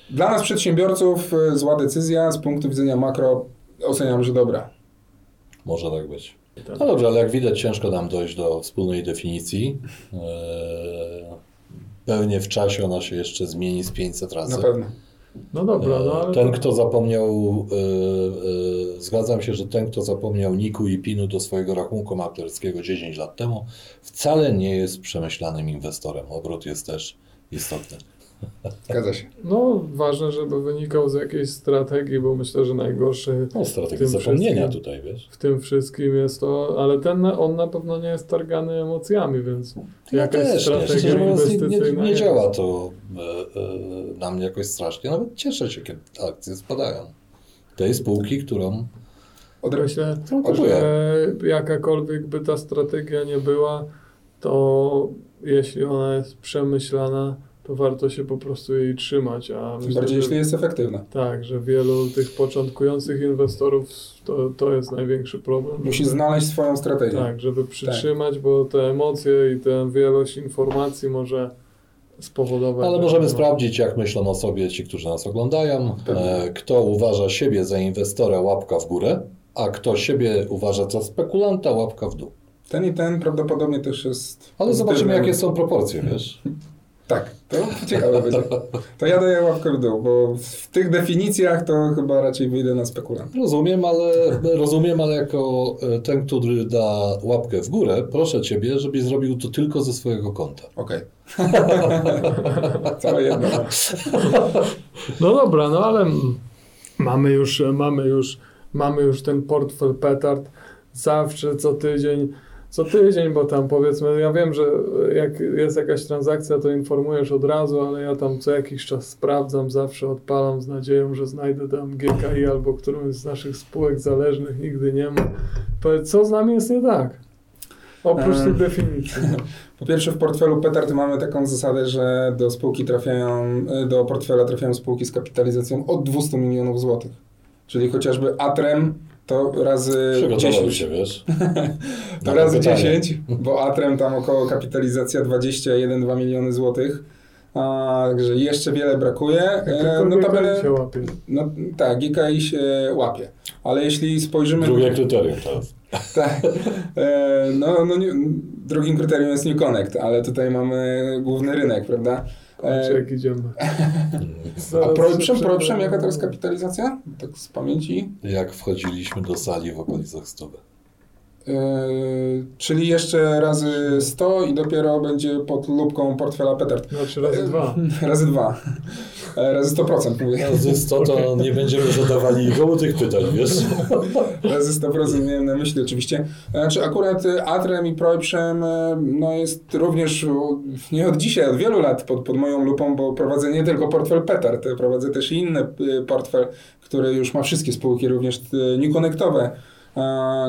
Dla nas przedsiębiorców e, zła decyzja, z punktu widzenia makro oceniam, że dobra. Może tak być. No dobrze, ale jak widać ciężko nam dojść do wspólnej definicji. Pewnie w czasie ona się jeszcze zmieni z 500 razy. Na pewno. No dobra, no ale Ten, to... kto zapomniał, yy, yy, zgadzam się, że ten, kto zapomniał Niku i Pinu do swojego rachunku maklerskiego 10 lat temu, wcale nie jest przemyślanym inwestorem. Obrót jest też istotny. Zgadza się. No, ważne, żeby wynikał z jakiejś strategii, bo myślę, że najgorszy. No, strategia zapomnienia tutaj, wiesz. W tym wszystkim jest to, ale ten, on na pewno nie jest targany emocjami, więc ja jakaś też, strategia nie, inwestycyjna. Nie, nie, nie działa to e, e, na mnie jakoś strasznie. Nawet cieszę się, kiedy akcje spadają. Tej spółki, którą. Myślę, że jakakolwiek by ta strategia nie była, to jeśli ona jest przemyślana, to warto się po prostu jej trzymać. A Tym bardziej, że, jeśli jest efektywna. Tak, że wielu tych początkujących inwestorów to, to jest największy problem. Musi żeby, znaleźć swoją strategię. Tak, żeby przytrzymać, tak. bo te emocje i tę wielość informacji może spowodować. Ale możemy sprawdzić, jak myślą o sobie ci, którzy nas oglądają. E, kto uważa siebie za inwestora, łapka w górę, a kto siebie uważa za spekulanta, łapka w dół. Ten i ten prawdopodobnie też jest. Ale zobaczymy, jakie są proporcje, wiesz. Tak, to ciekawe będzie. To ja daję łapkę w dół, bo w tych definicjach to chyba raczej wyjdę na spekulant. Rozumiem, ale rozumiem, ale jako e, ten, który da łapkę w górę, proszę Ciebie, żebyś zrobił to tylko ze swojego konta. Okej. Okay. Całe jedno. No dobra, no ale mamy już, mamy już, mamy już ten portfel petard. Zawsze co tydzień co tydzień, bo tam powiedzmy, ja wiem, że jak jest jakaś transakcja, to informujesz od razu, ale ja tam co jakiś czas sprawdzam, zawsze odpalam z nadzieją, że znajdę tam GKI albo którąś z naszych spółek zależnych, nigdy nie ma. Powiedz, co z nami jest nie tak? Oprócz tych definicji. Po pierwsze w portfelu Petard mamy taką zasadę, że do spółki trafiają, do portfela trafiają spółki z kapitalizacją od 200 milionów złotych. Czyli chociażby Atrem to razy 10. się, wiesz? to razy pytanie. 10, bo Atrem tam około kapitalizacja 21-2 miliony złotych. A, także jeszcze wiele brakuje. E, no GKI się łapie. No tak, GKI się łapie. Ale jeśli spojrzymy... Drugie kryterium teraz. tak. E, no, no drugim kryterium jest New Connect, ale tutaj mamy główny rynek, prawda? Kurczę, jak idziemy. A Projprzem, Projprzem jaka to jest kapitalizacja? Tak z pamięci? Jak wchodziliśmy do sali w okolicach 100. Yy, czyli jeszcze razy 100 i dopiero będzie pod lubką portfela Petard. Znaczy razy dwa. razy dwa. E, razy 100% mówię. Razy 100 to nie będziemy zadawali nikomu tych pytań, wiesz? razy 100% miałem na myśli oczywiście. Znaczy akurat Atrem i Projprzem no jest również nie od dzisiaj, od wielu lat pod, pod moją lupą, bo prowadzę nie tylko portfel Petard, prowadzę też inny portfel, który już ma wszystkie spółki, również New Connectowe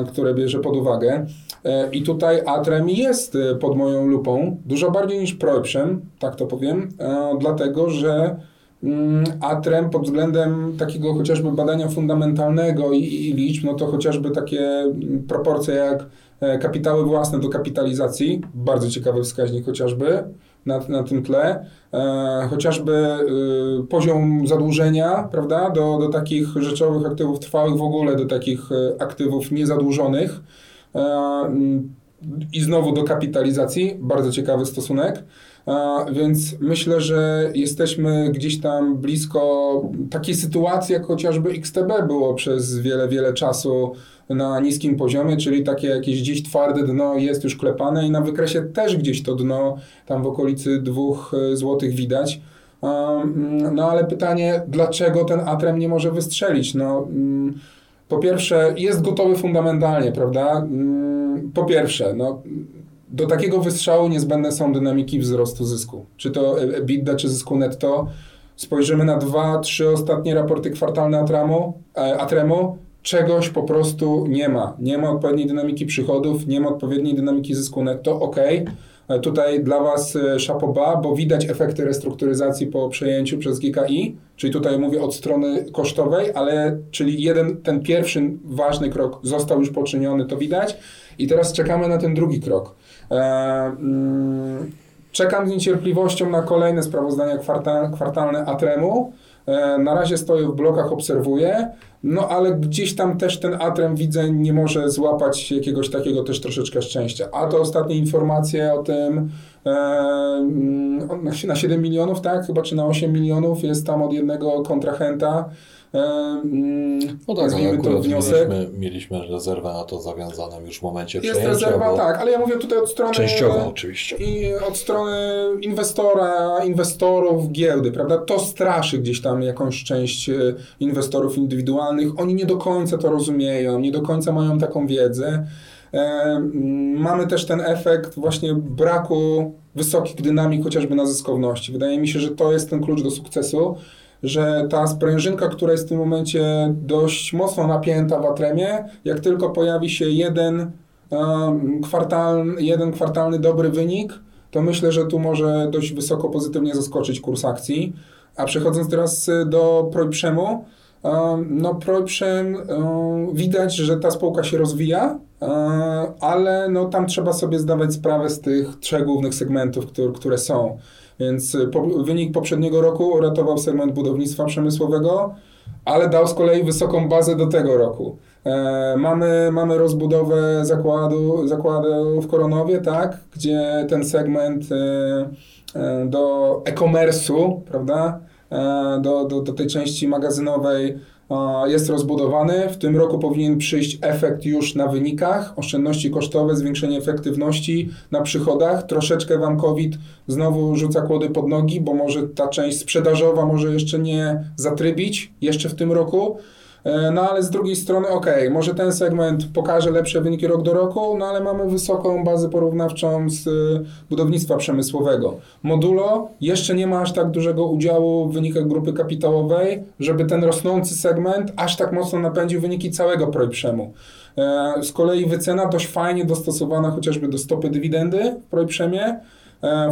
które bierze pod uwagę. E, I tutaj Atrem jest e, pod moją lupą, dużo bardziej niż Proepsem, tak to powiem, e, dlatego że mm, Atrem pod względem takiego chociażby badania fundamentalnego i, i liczb, no to chociażby takie mm, proporcje jak kapitały własne do kapitalizacji, bardzo ciekawy wskaźnik chociażby, na, na tym tle. E, chociażby y, poziom zadłużenia, prawda, do, do takich rzeczowych aktywów trwałych, w ogóle do takich e, aktywów niezadłużonych. E, I znowu do kapitalizacji, bardzo ciekawy stosunek. Więc myślę, że jesteśmy gdzieś tam blisko takiej sytuacji, jak chociażby XTB było przez wiele, wiele czasu na niskim poziomie, czyli takie jakieś gdzieś twarde dno jest już klepane i na wykresie też gdzieś to dno tam w okolicy 2 e, złotych widać. No ale pytanie, dlaczego ten Atrem nie może wystrzelić? No, mm, po pierwsze, jest gotowy fundamentalnie, prawda? Mm, po pierwsze, no, do takiego wystrzału niezbędne są dynamiki wzrostu zysku. Czy to EBITDA, czy zysku netto. Spojrzymy na dwa, trzy ostatnie raporty kwartalne Atremu, e, Atremu czegoś po prostu nie ma. Nie ma odpowiedniej dynamiki przychodów, nie ma odpowiedniej dynamiki zysku netto, ok. Tutaj dla Was e, szapoba, bo widać efekty restrukturyzacji po przejęciu przez GKI, czyli tutaj mówię od strony kosztowej, ale czyli jeden, ten pierwszy ważny krok został już poczyniony, to widać i teraz czekamy na ten drugi krok. E, mm, czekam z niecierpliwością na kolejne sprawozdania kwartal, kwartalne Atremu. E, na razie stoję w blokach, obserwuję, no ale gdzieś tam też ten Atrem widzę nie może złapać jakiegoś takiego też troszeczkę szczęścia. A to ostatnie informacje o tym e, mm, na 7 milionów, tak? Chyba czy na 8 milionów jest tam od jednego kontrahenta. Mm, no tak, to wniosek. Mieliśmy, mieliśmy rezerwę na to zawiązaną już w momencie Jest rezerwa, tak, ale ja mówię tutaj od strony... Częściowo oczywiście. I od strony inwestora, inwestorów giełdy, prawda? To straszy gdzieś tam jakąś część e, inwestorów indywidualnych. Oni nie do końca to rozumieją, nie do końca mają taką wiedzę. Mamy też ten efekt właśnie braku wysokich dynamik, chociażby na zyskowności. Wydaje mi się, że to jest ten klucz do sukcesu że ta sprężynka, która jest w tym momencie dość mocno napięta w Atremie, jak tylko pojawi się jeden, um, kwartalny, jeden kwartalny dobry wynik, to myślę, że tu może dość wysoko pozytywnie zaskoczyć kurs akcji. A przechodząc teraz do Projprzemu, no Projprzem widać, że ta spółka się rozwija, ale no tam trzeba sobie zdawać sprawę z tych trzech głównych segmentów, które, które są. Więc y, po, wynik poprzedniego roku uratował segment budownictwa przemysłowego, ale dał z kolei wysoką bazę do tego roku. E, mamy, mamy rozbudowę zakładu, zakładu w Koronowie, tak, gdzie ten segment e, do e-commerce'u, prawda, e, do, do, do tej części magazynowej jest rozbudowany. W tym roku powinien przyjść efekt już na wynikach, oszczędności kosztowe, zwiększenie efektywności na przychodach. Troszeczkę Wam COVID znowu rzuca kłody pod nogi, bo może ta część sprzedażowa może jeszcze nie zatrybić jeszcze w tym roku. E, no ale z drugiej strony, ok, może ten segment pokaże lepsze wyniki rok do roku, no ale mamy wysoką bazę porównawczą z e, budownictwa przemysłowego. Modulo jeszcze nie ma aż tak dużego udziału w wynikach grupy kapitałowej, żeby ten rosnący segment aż tak mocno napędził wyniki całego Projprzemu. E, z kolei wycena dość fajnie dostosowana chociażby do stopy dywidendy w Projprzemie.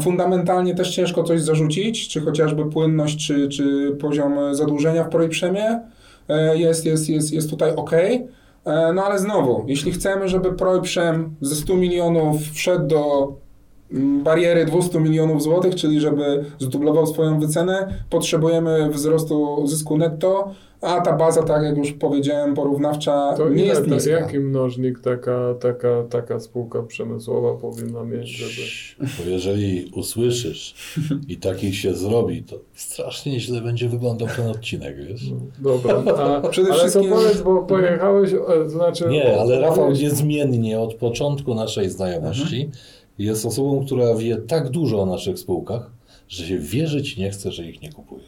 Fundamentalnie też ciężko coś zarzucić, czy chociażby płynność, czy, czy poziom zadłużenia w Projprzemie. E, jest, jest, jest, jest tutaj ok. E, no ale znowu, jeśli chcemy, żeby Projprzem ze 100 milionów wszedł do bariery 200 milionów złotych, czyli żeby zdublował swoją wycenę, potrzebujemy wzrostu zysku netto, a ta baza, tak jak już powiedziałem, porównawcza to nie jest niska. Jaki mnożnik taka, taka, taka spółka przemysłowa powinna mieć, żeby... Bo jeżeli usłyszysz i taki się zrobi, to strasznie źle będzie wyglądał ten odcinek, wiesz? No, dobra, a, Przede ale wszystkim... to powiedz, bo pojechałeś, e, znaczy... Nie, ale Rafał niezmiennie od początku naszej znajomości mhm. Jest osobą, która wie tak dużo o naszych spółkach, że się wierzyć nie chce, że ich nie kupuje.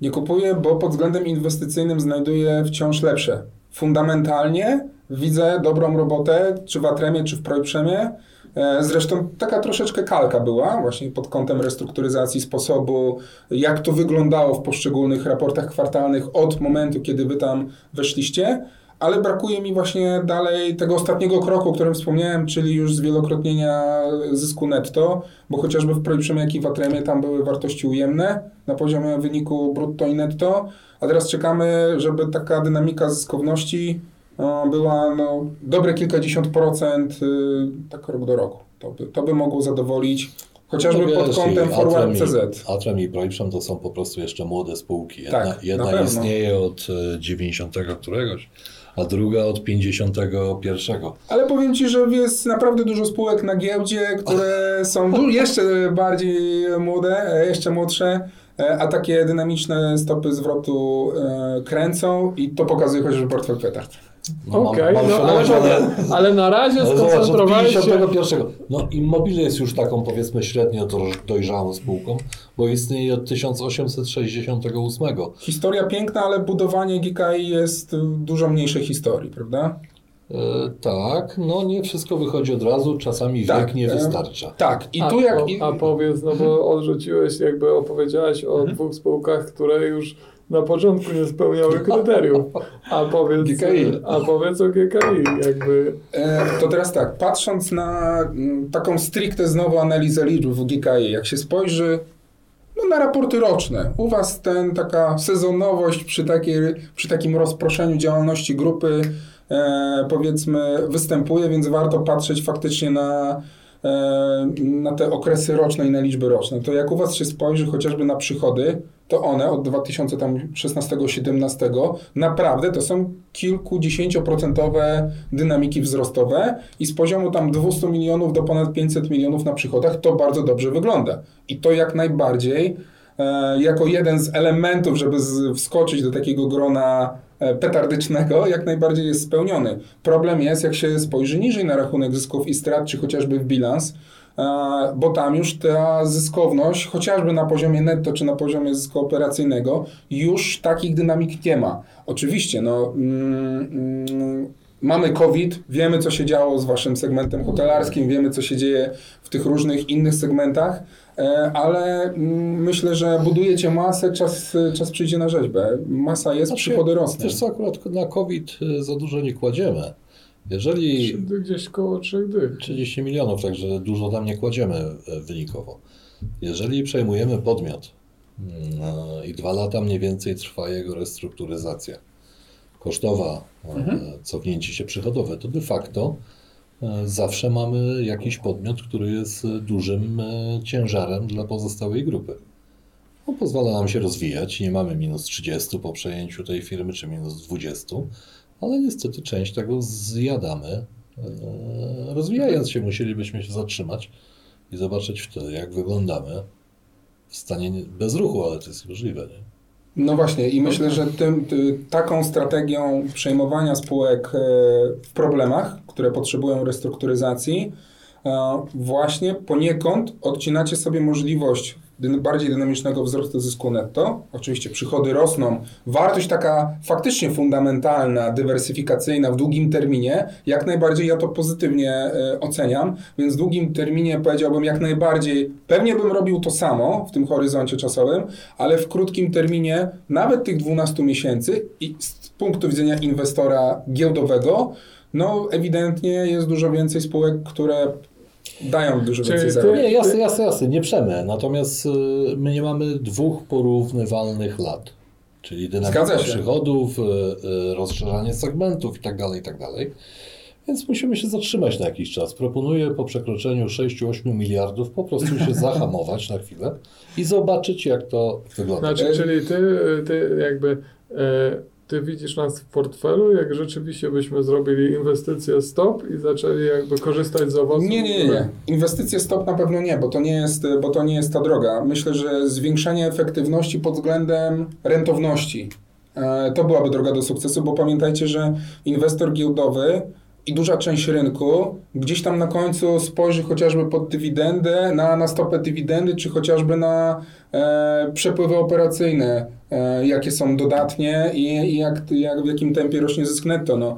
Nie kupuję, bo pod względem inwestycyjnym znajduję wciąż lepsze. Fundamentalnie widzę dobrą robotę, czy w Atremie, czy w Projprzemie. E, zresztą taka troszeczkę kalka była, właśnie pod kątem restrukturyzacji sposobu, jak to wyglądało w poszczególnych raportach kwartalnych od momentu, kiedy wy tam weszliście ale brakuje mi właśnie dalej tego ostatniego kroku, o którym wspomniałem, czyli już zwielokrotnienia zysku netto, bo chociażby w Projprzemie, jak i w Atremie tam były wartości ujemne na poziomie wyniku brutto i netto, a teraz czekamy, żeby taka dynamika zyskowności no, była no, dobre kilkadziesiąt procent y, tak rok do roku. To by, to by mogło zadowolić Chociażby no, pod kątem Forward CZ. Atrem i Projprzem to są po prostu jeszcze młode spółki. Jedna, tak, jedna istnieje od 90 y, któregoś, a druga od 51. Ale powiem Ci, że jest naprawdę dużo spółek na giełdzie, które są jeszcze bardziej młode, jeszcze młodsze, e, a takie dynamiczne stopy zwrotu e, kręcą i to pokazuje chociażby portfel Petard. No, Okej, okay, no, ale, ale, ale, na razie skoncentrowali się... No Immobile jest już taką powiedzmy średnio dojrzałą spółką, bo istnieje od 1868. Historia piękna, ale budowanie GKI jest dużo mniejszej historii, prawda? E, tak, no nie wszystko wychodzi od razu, czasami tak, wiek nie e, wystarcza. Tak, i tu a, jak... A powiedz, no bo odrzuciłeś, jakby opowiedziałeś o mhm. dwóch spółkach, które już na początku nie spełniały kryteriów. A powiedz, GKI. A powiedz o GKI. Jakby. E, to teraz tak, patrząc na mm, taką stricte znowu analizę liczb w GKI, jak się spojrzy no, na raporty roczne, u Was ten taka sezonowość przy, takiej, przy takim rozproszeniu działalności grupy e, powiedzmy występuje, więc warto patrzeć faktycznie na na te okresy roczne i na liczby roczne. To jak u Was się spojrzy chociażby na przychody, to one od 2016-17 naprawdę to są kilkudziesięcioprocentowe dynamiki wzrostowe i z poziomu tam 200 milionów do ponad 500 milionów na przychodach to bardzo dobrze wygląda. I to jak najbardziej e, jako jeden z elementów, żeby wskoczyć do takiego grona petardycznego, jak najbardziej jest spełniony. Problem jest, jak się spojrzy niżej na rachunek zysków i strat, czy chociażby w bilans, E, bo tam już ta zyskowność, chociażby na poziomie netto czy na poziomie zysku operacyjnego, już takich dynamik nie ma. Oczywiście, no, mm, mm, mamy COVID, wiemy co się działo z waszym segmentem hotelarskim, wiemy co się dzieje w tych różnych innych segmentach, e, ale mm, myślę, że budujecie masę, czas, czas przyjdzie na rzeźbę. Masa jest, znaczy, przychody rosną. Wiesz co, akurat na COVID e, za dużo nie kładziemy. Jeżeli... Gdzieś koło 3 dych. 30 milionów, także dużo tam nie kładziemy e, wynikowo. Jeżeli przejmujemy podmiot mm, i dwa lata mniej więcej trwa jego restrukturyzacja kosztowa, mhm. cofnięcie się przychodowe, to de facto e, zawsze mamy jakiś podmiot, który jest dużym ciężarem dla pozostałej grupy. On pozwala nam się rozwijać. Nie mamy minus 30 po przejęciu tej firmy, czy minus 20, ale niestety część tego zjadamy. E, rozwijając się, musielibyśmy się zatrzymać i zobaczyć wtedy, jak wyglądamy w stanie bez ruchu, ale to jest możliwe. Nie? No właśnie i myślę, że tym, ty, taką strategią przejmowania spółek e, w problemach, które potrzebują restrukturyzacji, e, właśnie poniekąd odcinacie sobie możliwość bardziej dynamicznego wzrostu zysku netto. Oczywiście przychody rosną. Wartość taka faktycznie fundamentalna, dywersyfikacyjna w długim terminie, jak najbardziej ja to pozytywnie e, oceniam, więc w długim terminie powiedziałbym jak najbardziej, pewnie bym robił to samo w tym horyzoncie czasowym, ale w krótkim terminie, nawet tych 12 miesięcy i z punktu widzenia inwestora giełdowego, no ewidentnie jest dużo więcej spółek, które dają dużo Czyli więcej ty... Nie, jasne, jasne, jasne, nie przemę. Natomiast y, my nie mamy dwóch porównywalnych lat. Czyli dynamika przychodów, y, y, rozszerzanie segmentów i tak dalej, i tak dalej. Więc musimy się zatrzymać na jakiś czas. Proponuję po przekroczeniu 6-8 miliardów po prostu się zahamować na chwilę i zobaczyć, jak to wygląda. Znaczy, czyli ty, ty jakby ty widzisz nas w portfelu, jak rzeczywiście byśmy zrobili inwestycję stop i zaczęli jakby korzystać z owoców? Nie, nie, nie. Inwestycje stop na pewno nie, bo to nie jest, bo to nie jest ta droga. Myślę, że zwiększenie efektywności pod względem rentowności e, to byłaby droga do sukcesu, bo pamiętajcie, że inwestor giełdowy i duża część rynku gdzieś tam na końcu spojrzy chociażby pod dywidendę, na, na stopę dywidendy, czy chociażby na e, przepływy operacyjne, jakie są dodatnie i, i jak, jak, w jakim tempie rośnie zysk netto. No,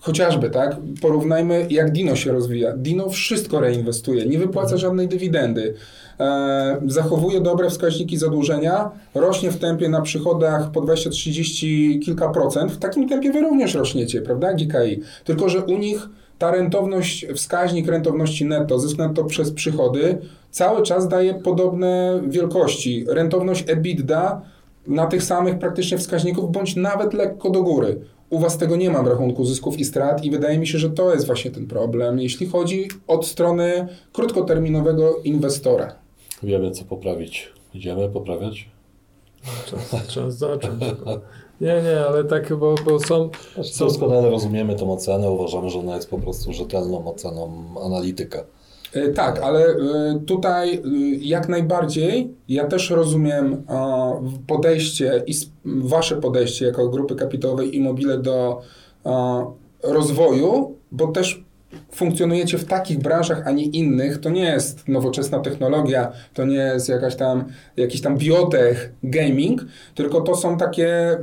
chociażby, tak? Porównajmy, jak Dino się rozwija. Dino wszystko reinwestuje, nie wypłaca żadnej dywidendy. E, zachowuje dobre wskaźniki zadłużenia, rośnie w tempie na przychodach po 20-30 kilka procent. W takim tempie wy również rośniecie, prawda, GKI? Tylko, że u nich ta rentowność, wskaźnik rentowności netto, zysk netto przez przychody cały czas daje podobne wielkości. Rentowność EBITDA na tych samych praktycznie wskaźników, bądź nawet lekko do góry. U Was tego nie ma w rachunku zysków i strat i wydaje mi się, że to jest właśnie ten problem, jeśli chodzi od strony krótkoterminowego inwestora. Wiemy, co poprawić. Idziemy poprawiać? Czas, czas zacząć. Nie, nie, ale tak, bo, bo są... Doskonale rozumiemy tę ocenę, uważamy, że ona jest po prostu rzetelną oceną analityka. E, tak, ale e, tutaj e, jak najbardziej ja też rozumiem podejście i wasze podejście jako grupy kapitałowej Immobile do rozwoju, bo też funkcjonujecie w takich branżach, a nie innych, to nie jest nowoczesna technologia, to nie jest jakaś tam, jakiś tam biotech, gaming, tylko to są takie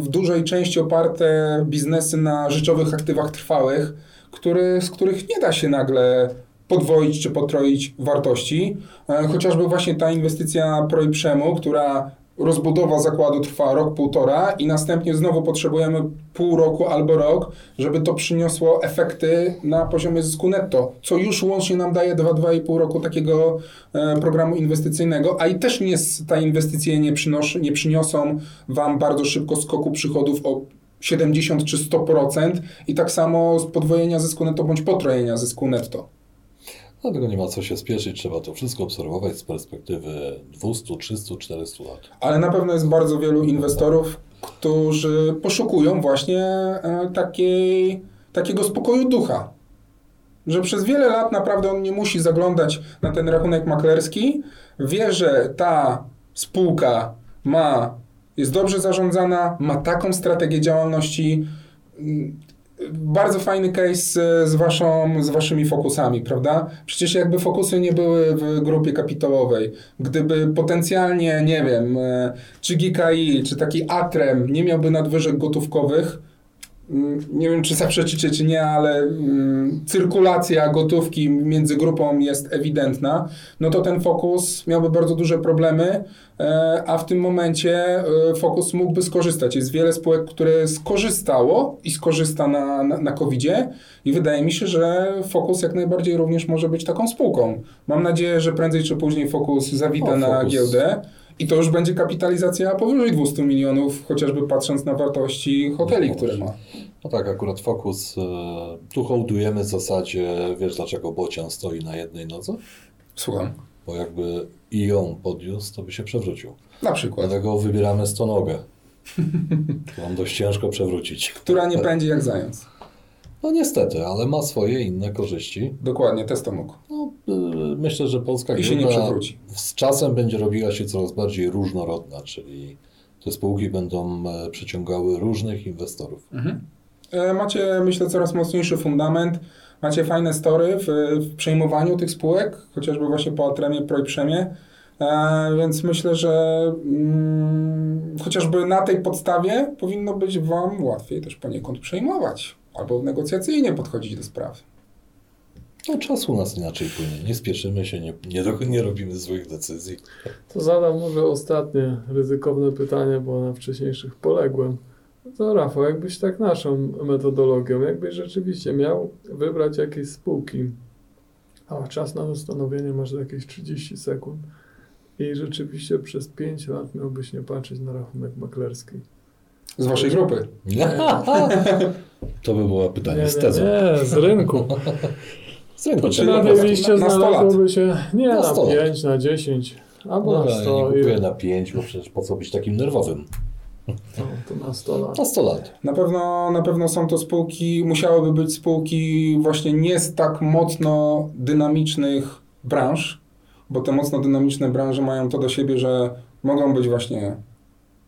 w dużej części oparte biznesy na rzeczowych aktywach trwałych, który, z których nie da się nagle podwoić czy potroić wartości. E, chociażby właśnie ta inwestycja Projprzemu, która rozbudowa zakładu trwa rok, półtora i następnie znowu potrzebujemy pół roku albo rok, żeby to przyniosło efekty na poziomie zysku netto, co już łącznie nam daje 2-2,5 roku takiego e, programu inwestycyjnego, a i też nie, ta inwestycje nie, przynosz, nie przyniosą Wam bardzo szybko skoku przychodów o 70 czy 100% i tak samo z podwojenia zysku netto bądź potrojenia zysku netto. Dlatego nie ma co się spieszyć, trzeba to wszystko obserwować z perspektywy 200, 300, 400 lat. Ale na pewno jest bardzo wielu inwestorów, którzy poszukują właśnie e, takiej, takiego spokoju ducha. Że przez wiele lat naprawdę on nie musi zaglądać na ten rachunek maklerski, wie, że ta spółka ma, jest dobrze zarządzana, ma taką strategię działalności, bardzo fajny case z, waszą, z waszymi fokusami, prawda? Przecież jakby fokusy nie były w grupie kapitałowej, gdyby potencjalnie, nie wiem, e, czy GKI, czy taki Atrem nie miałby nadwyżek gotówkowych, nie wiem, czy zaprzeczycie, czy nie, ale mm, cyrkulacja gotówki między grupą jest ewidentna, no to ten fokus miałby bardzo duże problemy, E, a w tym momencie e, Focus mógłby skorzystać. Jest wiele spółek, które skorzystało i skorzysta na, na, na COVID-zie i wydaje mi się, że Focus jak najbardziej również może być taką spółką. Mam nadzieję, że prędzej czy później Focus zawita o, na Focus. giełdę i to już będzie kapitalizacja powyżej 200 milionów, chociażby patrząc na wartości hoteli, które ma. No tak, akurat Focus, e, tu hołdujemy w zasadzie, wiesz dlaczego Bocian stoi na jednej nodze? Słucham bo jakby i ją podniósł, to by się przewrócił. Na przykład. Dlatego wybieramy stonogę. Mam dość ciężko przewrócić. Która nie pędzi jak zając. No niestety, ale ma swoje inne korzyści. Dokładnie, testomuk. No, y, myślę, że polska I się nie przewróci. z czasem będzie robiła się coraz bardziej różnorodna, czyli te spółki będą e, przyciągały różnych inwestorów. Mhm. E, macie, myślę, coraz mocniejszy fundament macie fajne story w, w przejmowaniu tych spółek, chociażby właśnie po Atremie, Projprzemie, e, więc myślę, że mm, chociażby na tej podstawie powinno być Wam łatwiej też poniekąd przejmować albo negocjacyjnie podchodzić do spraw. No czas u nas inaczej płynie. Nie spieszymy się, nie, nie, nie robimy złych decyzji. To zadam może ostatnie ryzykowne pytanie, bo na wcześniejszych poległem. To Rafał, jakbyś tak naszą metodologią, jakbyś rzeczywiście miał wybrać jakieś spółki, a czas na zastanowienie masz jakieś 30 sekund i rzeczywiście przez 5 lat miałbyś nie patrzeć na rachunek maklerski. Z waszej grupy. Nie. To by było pytanie nie, z tezą. Nie, z rynku. z rynku. Czy na tej liście znalazłoby się nie na, na 5, na 10, albo no, na 100. Ja nie kupuję na 5, bo przecież po co być takim nerwowym. No, to na 100 lat. Na 100 lat. Na pewno, na pewno są to spółki, musiałyby być spółki właśnie nie z tak mocno dynamicznych branż, bo te mocno dynamiczne branże mają to do siebie, że mogą być właśnie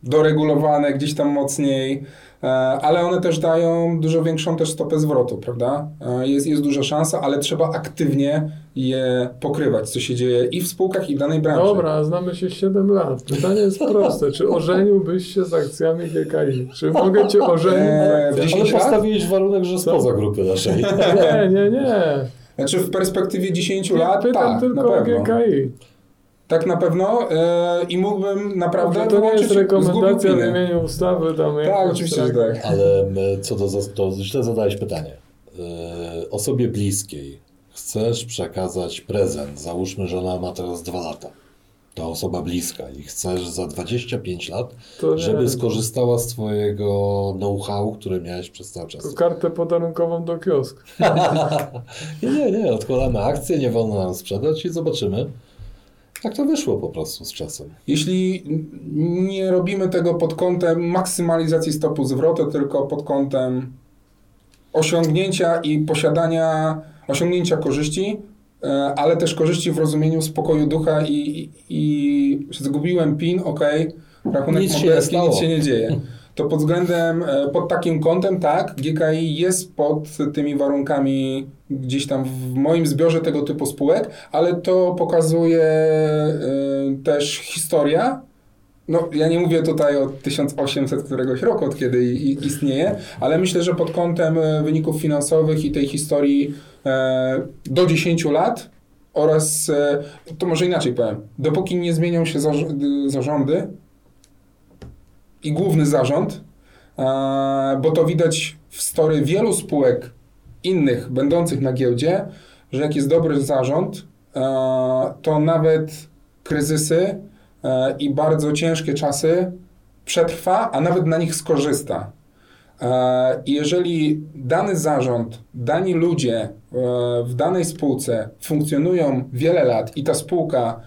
doregulowane gdzieś tam mocniej, e, ale one też dają dużo większą też stopę zwrotu, prawda? E, jest, jest duża szansa, ale trzeba aktywnie je pokrywać, co się dzieje i w spółkach, i w danej branży. Dobra, znamy się 7 lat. Pytanie jest proste. Czy ożeniłbyś się z akcjami GKI? Czy mogę cię ożenić eee, z akcjami? Ale postawiłeś warunek, że spoza grupy naszej. Nie, nie, nie. Znaczy w perspektywie 10 lat, Pytam tak, tylko na pewno. o GKI. Tak na pewno yy, i mógłbym naprawdę Dobrze, to nie jest rekomendacja w imieniu ustawy. Tam tak, oczywiście, że tak. Ale co do, to źle zadałeś pytanie. Yy, osobie bliskiej chcesz przekazać prezent, załóżmy, że ona ma teraz dwa lata, to osoba bliska i chcesz za 25 lat, żeby skorzystała z twojego know-how, które miałeś przez cały czas. To kartę podarunkową do kiosku. nie, nie, nie, odkładamy akcję, nie wolno nam sprzedać i zobaczymy, tak to wyszło po prostu z czasem. Jeśli nie robimy tego pod kątem maksymalizacji stopu zwrotu, tylko pod kątem osiągnięcia i posiadania, osiągnięcia korzyści, e, ale też korzyści w rozumieniu spokoju ducha i, i, i zgubiłem PIN, ok, rachunek nic się nic się nie dzieje. to pod względem, e, pod takim kątem, tak, GKI jest pod tymi warunkami gdzieś tam w moim zbiorze tego typu spółek, ale to pokazuje e, też historia. No, ja nie mówię tutaj o 1800 któregoś roku, od kiedy istnieje, ale myślę, że pod kątem e, wyników finansowych i tej historii e, do 10 lat oraz, to może inaczej powiem, dopóki nie zmienią się y, zarządy i główny zarząd, bo to widać w story wielu spółek innych będących na giełdzie, że jak jest dobry zarząd, e, to nawet kryzysy e, i bardzo ciężkie czasy przetrwa, a nawet na nich skorzysta. E, I jeżeli dany zarząd, dani ludzie w danej spółce funkcjonują wiele lat i ta spółka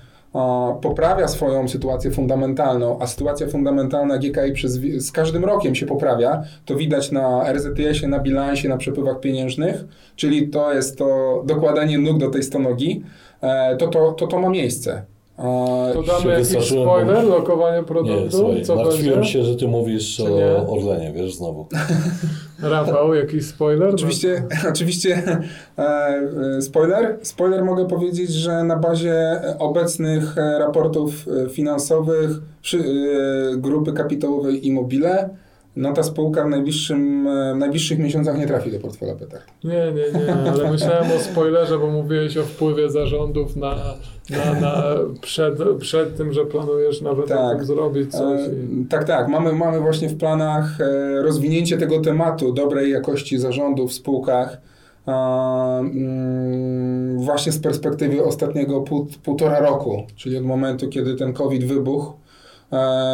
poprawia swoją sytuację fundamentalną, a sytuacja fundamentalna GKI przez, z każdym rokiem się poprawia, to widać na RZTS-ie, na bilansie, na przepływach pieniężnych, czyli to jest to dokładanie nóg do tej stonogi, e, to to, to, to ma miejsce. E, To damy jakiś spoiler, bo- lokowanie Nie, produktu, słuchaj, co martwiłem będzie? się, że ty mówisz nie? o Orlenie, wiesz, znowu. Rafał, jakiś spoiler? Oczywiście, oczywiście e, e, spoiler. Spoiler mogę powiedzieć, że na bazie obecnych raportów e, finansowych przy, e, grupy kapitałowej Immobile, no ta spółka w najbliższym, e, w najbliższych miesiącach nie trafi do portfela Peter. Nie, nie, nie, ale myślałem o spoilerze, bo mówiłeś o wpływie zarządów na, na, na przed, przed tym, że planujesz nawet Tak. zrobić coś. E, I... Tak, tak. Mamy, mamy właśnie w planach e, rozwinięcie tego tematu dobrej jakości zarządu w spółkach. mm, Właśnie z perspektywy ostatniego pół, półtora roku, czyli od momentu, kiedy ten COVID wybuchł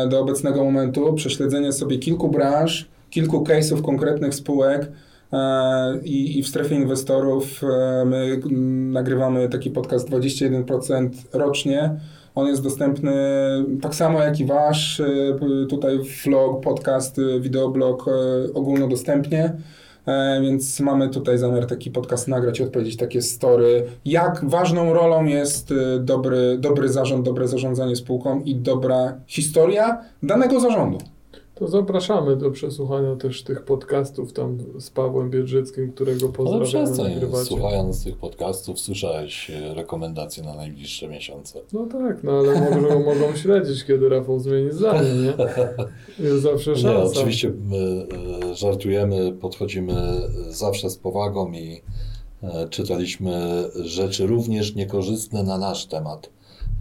do obecnego momentu, prześledzenie sobie kilku branż, kilku case'ów konkretnych spółek e, i, i w strefie inwestorów e, my mm, nagrywamy taki podcast 21% rocznie. On jest dostępny tak samo jak i wasz, tutaj vlog, podcast, wideoblog ogólnodostępnie. E, Więc mamy tutaj zamiar taki podcast nagrać i odpowiedzieć takie story, jak ważną rolą jest y, dobry, dobry zarząd, dobre zarządzanie spółką i dobra historia danego zarządu. To zapraszamy do przesłuchania też tych podcastów tam z Pawłem Biedrzyckim, którego Ale pozdrawiamy, przestań, nagrywacie. słuchając tych podcastów, słyszałeś e, rekomendacje na najbliższe miesiące. No tak, no ale mogą, mogą śledzić, kiedy Rafał zmieni zdanie, nie? Jest zawsze Nie, szansa. oczywiście my e, żartujemy, podchodzimy zawsze z powagą i e, czytaliśmy rzeczy również niekorzystne na nasz temat,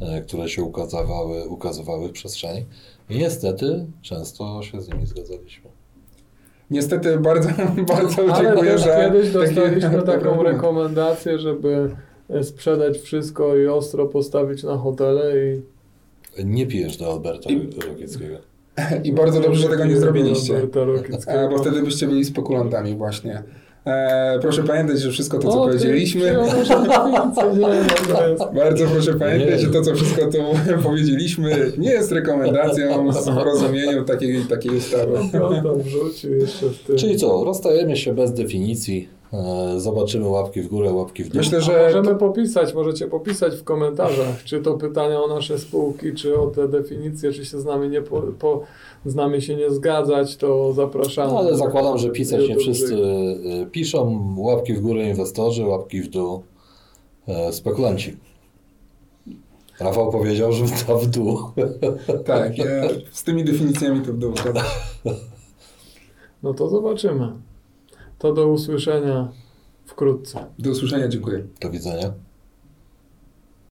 e, które się ukazywały, ukazywały w przestrzeni. I niestety często się z nimi zgadzaliśmy. Niestety bardzo, bardzo Ale dziękuję, też że... kiedyś dostaliśmy taką rekomendację, żeby e, sprzedać wszystko i ostro postawić na hotele i... Nie pijesz do Alberta I- Rokieckiego. I bardzo dobrze, że tego nie zrobiliście. Bo wtedy byście byli spekulantami właśnie. E, proszę pamiętać, że wszystko to, co O, powiedzieliśmy... no to. Bardzo proszę pamiętać, Nie. że to, co wszystko tu powiedzieliśmy, nie jest rekomendacją z rozumieniem takiej, takiej ustawy. To tam wrzucił jeszcze w tym. Czyli co, rozstajemy się bez definicji, zobaczymy łapki w górę, łapki w dół. Myślę, że możemy to, popisać, możecie popisać w komentarzach, czy to pytania o nasze spółki, czy o te definicje, czy się z nami nie po, po, z nami się nie zgadzać, to zapraszamy. No, ale zakładam, że pisać nie wszyscy e, piszą. Łapki w górę inwestorzy, łapki w dół e, spekulanci. Rafał powiedział, że ta w dół. tak, ja, z tymi definicjami to w dół. No to zobaczymy. To do usłyszenia wkrótce. Do usłyszenia, dziękuję. Do widzenia.